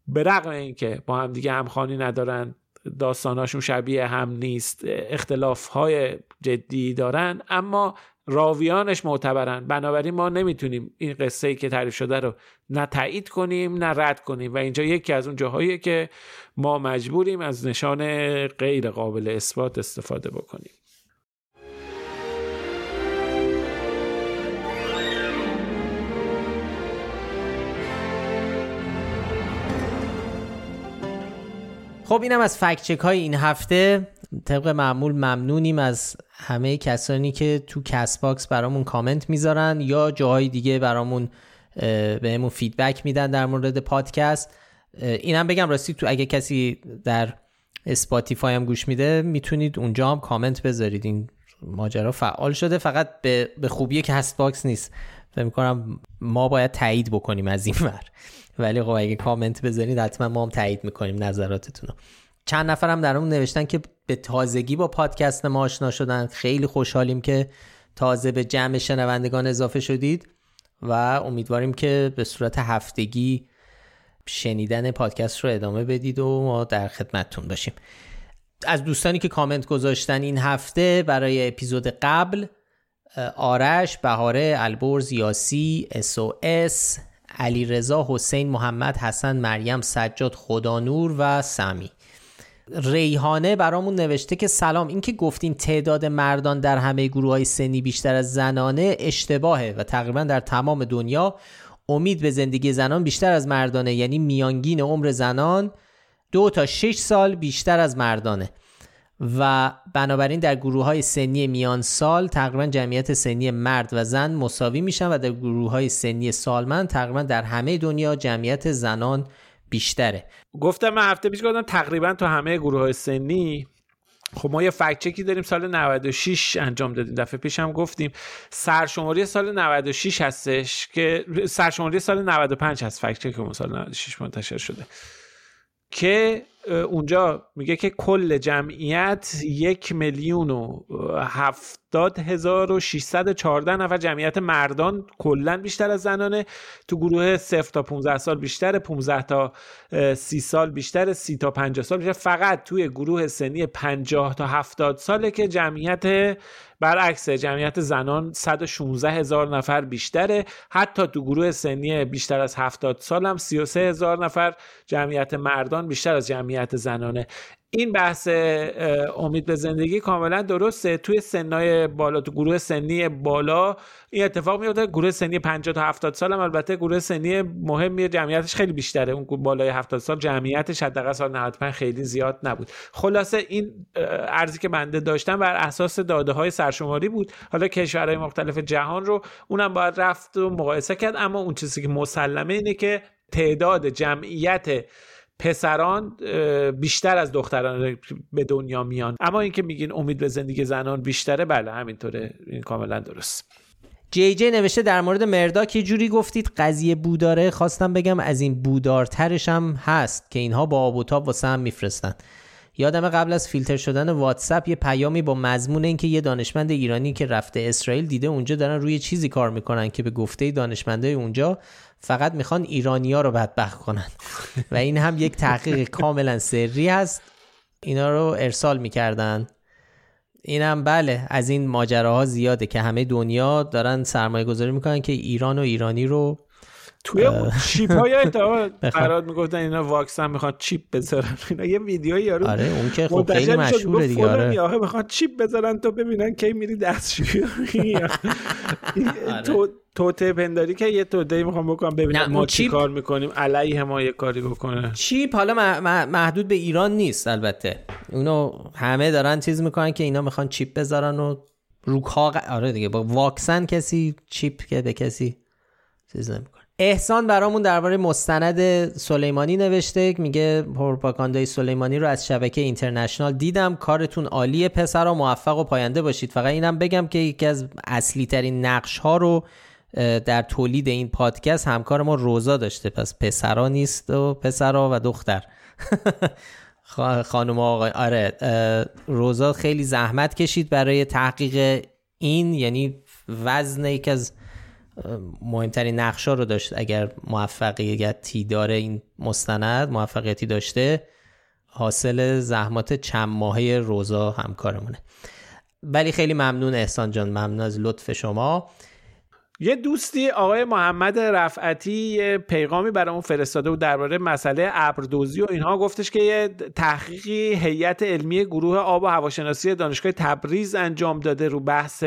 به رغم اینکه با هم دیگه همخوانی ندارن داستاناشون شبیه هم نیست اختلاف های جدی دارن اما راویانش معتبرن. بنابراین ما نمی‌تونیم این قصه ای که تعریف شده رو نه تایید کنیم نه رد کنیم. و اینجا یکی از اون جاهاییه که ما مجبوریم از نشان غیر قابل اثبات استفاده بکنیم. خب اینم از fact-check های این هفته. طبق معمول ممنونیم از همه کسانی که تو کست باکس برامون کامنت می‌ذارن یا جاهای دیگه برامون بهمون feedback میدن در مورد پادکست. اینم بگم راستی تو اگه کسی در اسپاتیفای هم گوش میده می‌تونید اونجا هم کامنت بذارید. این ماجرا فعال شده فقط به, به خوبی کست باکس نیست. فکر می‌کنم ما باید تایید بکنیم از این ور. ولی خب اگه کامنت بذارید حتما ما هم تایید می‌کنیم نظراتتون رو. چند نفر هم در اون نوشتن که به تازگی با پادکست ما آشنا شدن. خیلی خوشحالیم که تازه به جمع شنوندگان اضافه شدید و امیدواریم که به صورت هفتگی شنیدن پادکست رو ادامه بدید و ما در خدمتتون باشیم. از دوستانی که کامنت گذاشتن این هفته برای اپیزود قبل آرش، بهاره، البرز، یاسی، اس علی رضا، حسین، محمد، حسن، مریم، سجاد، خدانور و سمی. ریحانه برامون نوشته که سلام. اینکه گفتین تعداد مردان در همه گروه های سنی بیشتر از زنانه اشتباهه و تقریبا در تمام دنیا امید به زندگی زنان بیشتر از مردانه. یعنی میانگین عمر زنان دو تا شش سال بیشتر از مردانه. و بنابراین در گروه های سنی میان سال تقریبا جمعیت سنی مرد و زن مساوی میشن و در گروه های سنی سالمند تقریبا در همه دنیا جمعیت زنان بیشتره. گفتم من هفته پیش گفتم تقریبا تو همه گروه های سنی خب ما یه فکت داریم سال 96 انجام دادیم. دفعه پیش هم گفتیم سرشماری سال 96 هستش که سرشماری سال 95 هست. فکت که سال 96 منتشر شده. که اونجا میگه که کل جمعیت یک میلیون و هفتاد هزار و نفر جمعیت مردان کلا بیشتر از زنانه. تو گروه صفر تا 15 سال بیشتر 15 تا 30 سال بیشتر 30 تا 50 سال بیشتر فقط توی گروه سنی 50 تا 70 ساله که جمعیت برعکس جمعیت زنان 116 هزار نفر بیشتره. حتی تو گروه سنی بیشتر از 70 سال هم 33 هزار نفر. جمعیت مردان بیشتر از جمعیت زنانه. این بحث امید به زندگی کاملا درسته. توی سنای بالا تو گروه سنی بالا این اتفاق میفته. گروه سنی 50 تا 70 سال هم. البته گروه سنی مهمی جمعیتش خیلی بیشتره. اون بالای 70 سال جمعیتش حداقل سال 95 خیلی زیاد نبود. خلاصه این ارزی که بنده داشتم بر اساس داده های سرشماری بود. حالا کشورهای مختلف جهان رو اونم باید رفت و مقایسه کرد. اما اون چیزی که مسلمه اینه که تعداد جمعیت پسران بیشتر از دختران به دنیا میان. اما اینکه میگین امید به زندگی زنان بیشتره بله همینطوره. این کاملا درست. جی جی نوشته در مورد مرداک یه جوری گفتید قضیه بوداره خواستم بگم از این بودارترش هم هست که اینها با آب و تاب واسه هم میفرستن. یادم قبل از فیلتر شدن واتساپ یه پیامی با مضمون اینکه یه دانشمند ایرانی که رفته اسرائیل دیده اونجا دارن روی چیزی کار می‌کنن که به گفته دانشمنده اونجا فقط می‌خوان ایرانیا رو بدبخت کنن. و این هم یک تحقیق کاملا سری هست. اینا رو ارسال می‌کردن. اینم بله از این ماجراها زیاده که همه دنیا دارن سرمایه گذاری می‌کنن که ایران و ایرانی رو توی اون چیپ های قرار می‌گفتن اینا واکسن می‌خواد چیپ بذارن. اینا یه ویدیو یارو آره اون که خب خیلی مشهوره دیگه آره. می‌خواد چیپ بذارن تو ببینن کی میری دستشویی. تو توته پنداری که یه توته می‌خوام بکنم ببینم ما چی کار می‌کنیم علیه ما یه کاری بکنه. چیپ حالا محدود به ایران نیست البته. اونو همه دارن چیز می‌کنن که اینا می‌خوان چیپ بذارن و روکا آره دیگه با واکسن کسی چیپ که به کسی چیز نمی‌کنه. احسان برامون درباره مستند سلیمانی نوشته میگه پروپاگاندای سلیمانی رو از شبکه اینترنشنال دیدم. کارتون عالیه و موفق و پاینده باشید. فقط اینم بگم که یکی از اصلی ترین نقش ها رو در تولید این پادکست همکار ما روزا داشته. پس پسرا نیست و پسرا و دختر. خانم آقای آره روزا خیلی زحمت کشید برای تحقیق این یعنی وزن یکی از مهمترین نقشا رو داشت. اگر موفقیتی داره این مستند موفقیتی داشته حاصل زحمات چند ماهه روزا همکارمونه. ولی خیلی ممنون احسان جان. ممنون از لطف شما. یه دوستی آقای محمد رفعتی یه پیغامی برامون فرستاده بود درباره مسئله ابردوزی و اینها. گفتش که یه تحقیقی هیئت علمی گروه آب و هواشناسی دانشگاه تبریز انجام داده رو بحث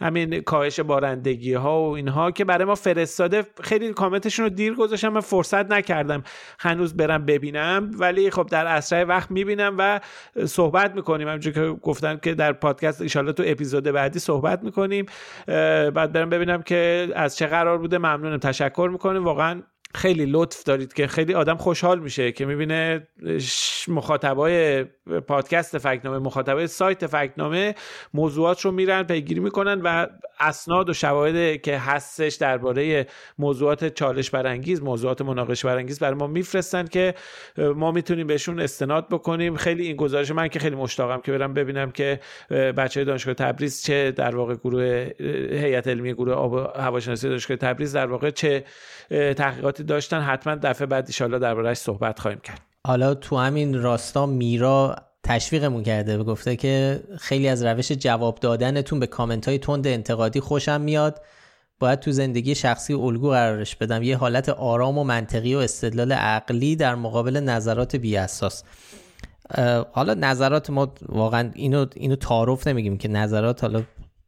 همین کاهش بارندگی ها و اینها که برای ما فرستاده. خیلی کامنتشون رو دیر گذاشتم من فرصت نکردم هنوز برم ببینم. ولی خب در اسرع وقت می‌بینم و صحبت می‌کنیم. همونجور که گفتن که در پادکست ان تو اپیزود بعدی صحبت می‌کنیم. بعد برم ببینم که از چه قرار بوده ممنونم. تشکر می‌کنیم. واقعا خیلی لطف دارید که خیلی آدم خوشحال میشه که می‌بینه مخاطبای پادکست فکنامه مخاطبای سایت فکنامه موضوعات رو میرن پیگیری می‌کنن و اسناد و شواهد که هستش درباره موضوعات چالش برانگیز موضوعات مناقشه برانگیز برای ما میفرستن که ما می‌تونیم بهشون استناد بکنیم. خیلی این گزارش من که خیلی مشتاقم که برم ببینم که بچه دانشگاه تبریز چه در واقع گروه هیئت علمی گروه هواشناسی دانشگاه تبریز در واقع چه داشتن حتما دفعه بعد ان دربارهش صحبت خواهیم کرد. حالا تو همین راستا میرا تشویقمون کرده گفته که خیلی از روش جواب دادنتون به کامنت های تند انتقادی خوشم میاد. باید تو زندگی شخصی الگو قرارش بدم. یه حالت آرام و منطقی و استدلال عقلی در مقابل نظرات بی اساس حالا نظرات ما واقعا اینو اینو تعارف نمیگیم که نظرات حالا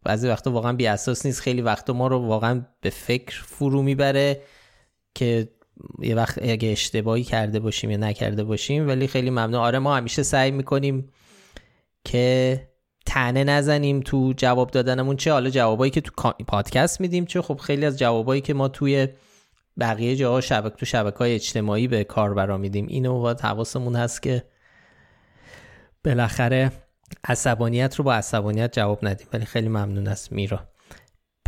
بعضی وقتا واقعا بی اساس نیست. خیلی وقتا ما رو واقعا به فکر فرو می‌بره. که یه وقت اگه اشتباهی کرده باشیم یا نکرده باشیم ولی خیلی ممنون. آره ما همیشه سعی می‌کنیم که تنه نزنیم تو جواب دادنمون چه حالا جوابایی که تو پادکست میدیم چه. خب خیلی از جوابایی که ما توی بقیه جاها شبک تو شبکه های اجتماعی به کار میدیم. اینو باید حواسمون هست که بالاخره عصبانیت رو با عصبانیت جواب ندیم. ولی خیلی ممنون است میرا.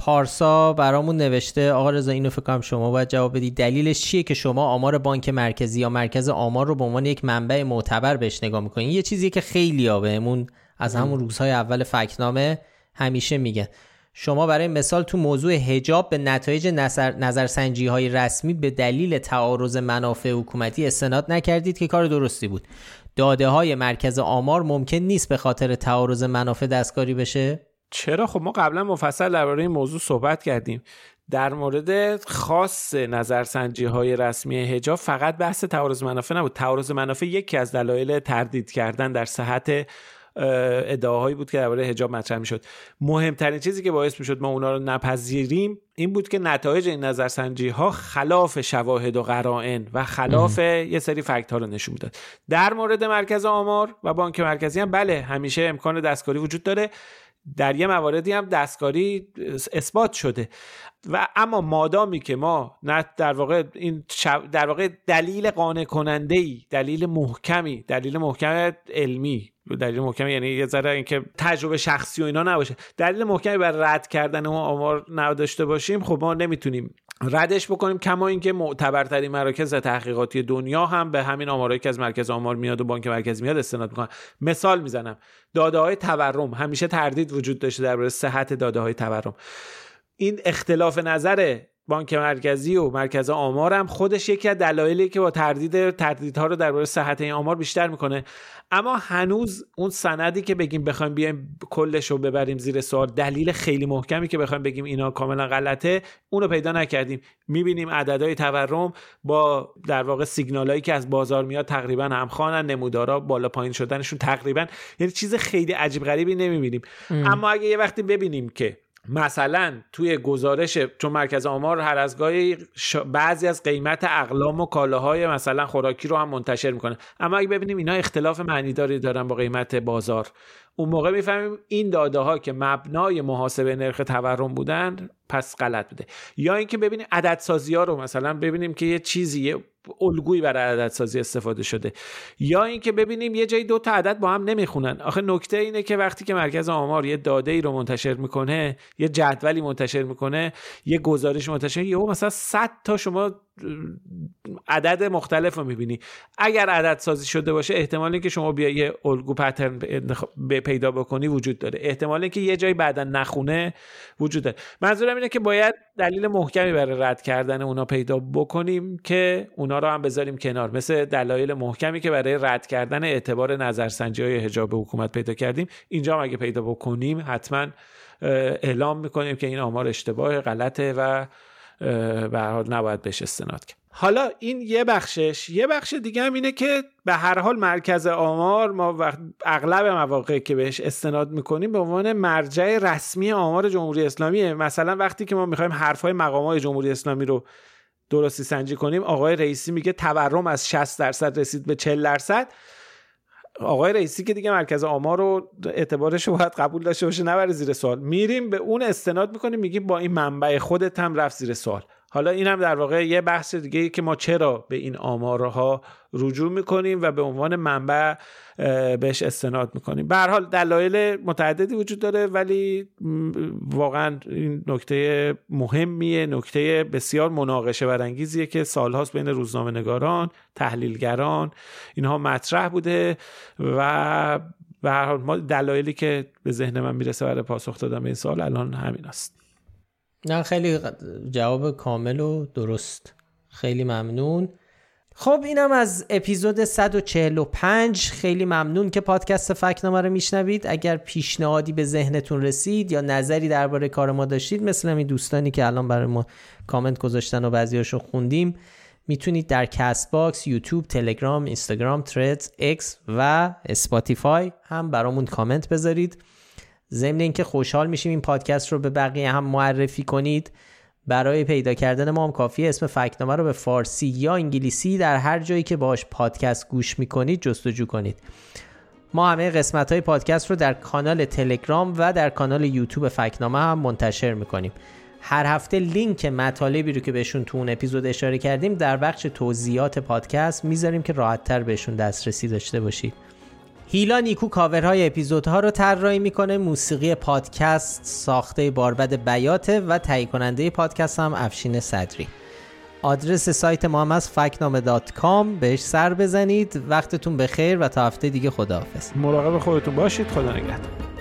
پارسا برامون نوشته آقا رضا اینو فکر کنم شما باید جواب بدید دلیلش چیه که شما آمار بانک مرکزی یا مرکز آمار رو به عنوان یک منبع معتبر بهش نگاه می‌کنین یه چیزیه که خیلی بهمون از همون روزهای اول فکنامه همیشه میگن. شما برای مثال تو موضوع هجاب به نتایج نظر، نظرسنجی های رسمی به دلیل تعارض منافع حکومتی استناد نکردید که کار درستی بود. داده های مرکز آمار ممکن نیست به خاطر تعارض منافع دستکاری بشه؟ چرا؟ خب ما قبلا مفصل درباره این موضوع صحبت کردیم. در مورد خاص نظرسنجی های رسمی هجاب فقط بحث تعارض منافع نبود. تعارض منافع یکی از دلایل تردید کردن در صحت ادعاهایی بود که درباره حجاب مطرح می‌شد. مهمترین چیزی که باعث می‌شد ما اونا رو نپذیریم این بود که نتایج این نظرسنجی ها خلاف شواهد و قرائن و خلاف یه سری فکت ها رو نشون می‌داد. در مورد مرکز آمار و بانک مرکزی هم بله همیشه امکان دستکاری وجود داره. در یه مواردی هم دستکاری اثبات شده. و اما مادامی که ما نه در واقع این در واقع دلیل قانع کننده ای دلیل محکمی دلیل محکم علمی دلیل محکمی یعنی یه ذره اینکه تجربه شخصی و اینا نباشه. دلیل محکمی بر رد کردن اون آمار نداشته باشیم خب ما نمی‌تونیم ردش بکنیم کما اینکه معتبرترین مراکز تحقیقاتی دنیا هم به همین آمارایی که از مرکز آمار میاد و بانک مرکزی میاد استناد می‌کنن. مثال می‌زنم داده های تورم. همیشه تردید وجود داشته درباره صحت داده های تورم. این اختلاف نظر بانک مرکزی و مرکز آمار هم خودش یکی از دلایلی که با تردید تردیدها رو درباره صحت این آمار بیشتر می‌کنه. اما هنوز اون سندی که بگیم بخوایم بیایم کلش رو ببریم زیر سوال دلیل خیلی محکمی که بخوایم بگیم اینا کاملا غلطه اونو پیدا نکردیم. می‌بینیم عددهای تورم با در واقع سیگنالایی که از بازار میاد تقریبا همخوانن نمودارا بالا پایین شدنشون تقریبا یعنی چیز خیلی عجیب غریبی نمی‌بینیم. اما اگه یه وقتی ببینیم که مثلا توی گزارش چون مرکز آمار هر از گاهی بعضی از قیمت اقلام و کالاهای مثلا خوراکی رو هم منتشر می‌کنه. اما اگه ببینیم اینا اختلاف معنیداری دارن با قیمت بازار. اون موقع می‌فهمیم این داده ها که مبنای محاسبه نرخ تورم بودن پس غلط بوده. یا اینکه ببینیم عدد سازی ها رو مثلا ببینیم که یه چیزی یه الگویی برای عدد سازی استفاده شده. یا اینکه ببینیم یه جایی دو تا عدد با هم نمی‌خونن. آخه نکته اینه که وقتی که مرکز آمار یه داده ای رو منتشر می‌کنه یه جدولی منتشر می‌کنه یه گزارش منتشر یه مثلا 100 تا شما عدد مختلف رو می‌بینی. اگر عدد سازی شده باشه احتمال که شما بیا یه الگو پترن پیدا بکنی وجود داره. احتمال که یه جایی بعدا نخونه وجود داره. منظورم اینه که باید دلیل محکمی برای رد کردن اونا پیدا بکنیم که اونا رو هم بذاریم کنار. مثل دلایل محکمی که برای رد کردن اعتبار نظرسنجی های حجاب حکومت پیدا کردیم. اینجا هم اگه پیدا بکنیم حتما اعلام می‌کنیم که این آمار اشتباه غلطه و به حال نباید بهش استناد کرد. حالا این یه بخشش یه بخش دیگه هم اینه که به هر حال مرکز آمار ما وقت اغلب مواقع که بهش استناد می‌کنیم به عنوان مرجع رسمی آمار جمهوری اسلامیه مثلا وقتی که ما می‌خوایم حرفهای مقامات جمهوری اسلامی رو درستی سنجی کنیم آقای رئیسی میگه تورم از 60 درصد رسید به 40 درصد. آقای رئیسی که دیگه مرکز آمار رو اعتبارش رو باید قبول داشته باشه نبره زیر سوال. میریم به اون استناد می‌کنیم میگیم با این منبع خودت هم رفت زیر سوال. حالا این هم در واقع یه بحث دیگه که ما چرا به این آمارها رجوع می‌کنیم و به عنوان منبع بهش استناد می‌کنیم. به حال دلایل متعددی وجود داره ولی واقعا این نکته مهمیه نکته بسیار مناقشه برانگیزیه که سالهاست بین روزنامه نگاران تحلیلگران اینها مطرح بوده و به هر حال ما دلایلی که به ذهن من می‌رسه برای پاسخ دادن به این سال الان همین است. نه خیلی جواب کامل و درست. خیلی ممنون. خب اینم از اپیزود 145 خیلی ممنون که پادکست فکنامه رو میشنوید. اگر پیشنهادی به ذهنتون رسید یا نظری درباره کار ما داشتید مثل همین دوستانی که الان برای ما کامنت گذاشتن و بعضیاشو خوندیم می‌تونید در کست باکس، یوتیوب، تلگرام، اینستاگرام، تردز، ایکس و اسپاتیفای هم برامون کامنت بذارید. ضمن اینکه خوشحال میشیم این پادکست رو به بقیه هم معرفی کنید. برای پیدا کردن ما هم کافی اسم فکت‌نامه رو به فارسی یا انگلیسی در هر جایی که باش پادکست گوش می‌کنید جستجو کنید. ما همه قسمت های پادکست رو در کانال تلگرام و در کانال یوتیوب فکت‌نامه هم منتشر می‌کنیم. هر هفته لینک مطالبی رو که بهشون تو اون اپیزود اشاره کردیم در بخش توضیحات پادکست می‌ذاریم که راحتتر بهشون دسترسی داشته باشید. هیلا نیکو کاورهای اپیزودها رو طراحی می‌کنه موسیقی پادکست ساخته باربد بیاته و تهیه کننده پادکست هم افشین صدری. آدرس سایت ما هم از فکت‌نامه dot com. بهش سر بزنید. وقتتون بخیر و تا هفته دیگه خداحافظ. مراقب خودتون باشید. خدا نگهدار.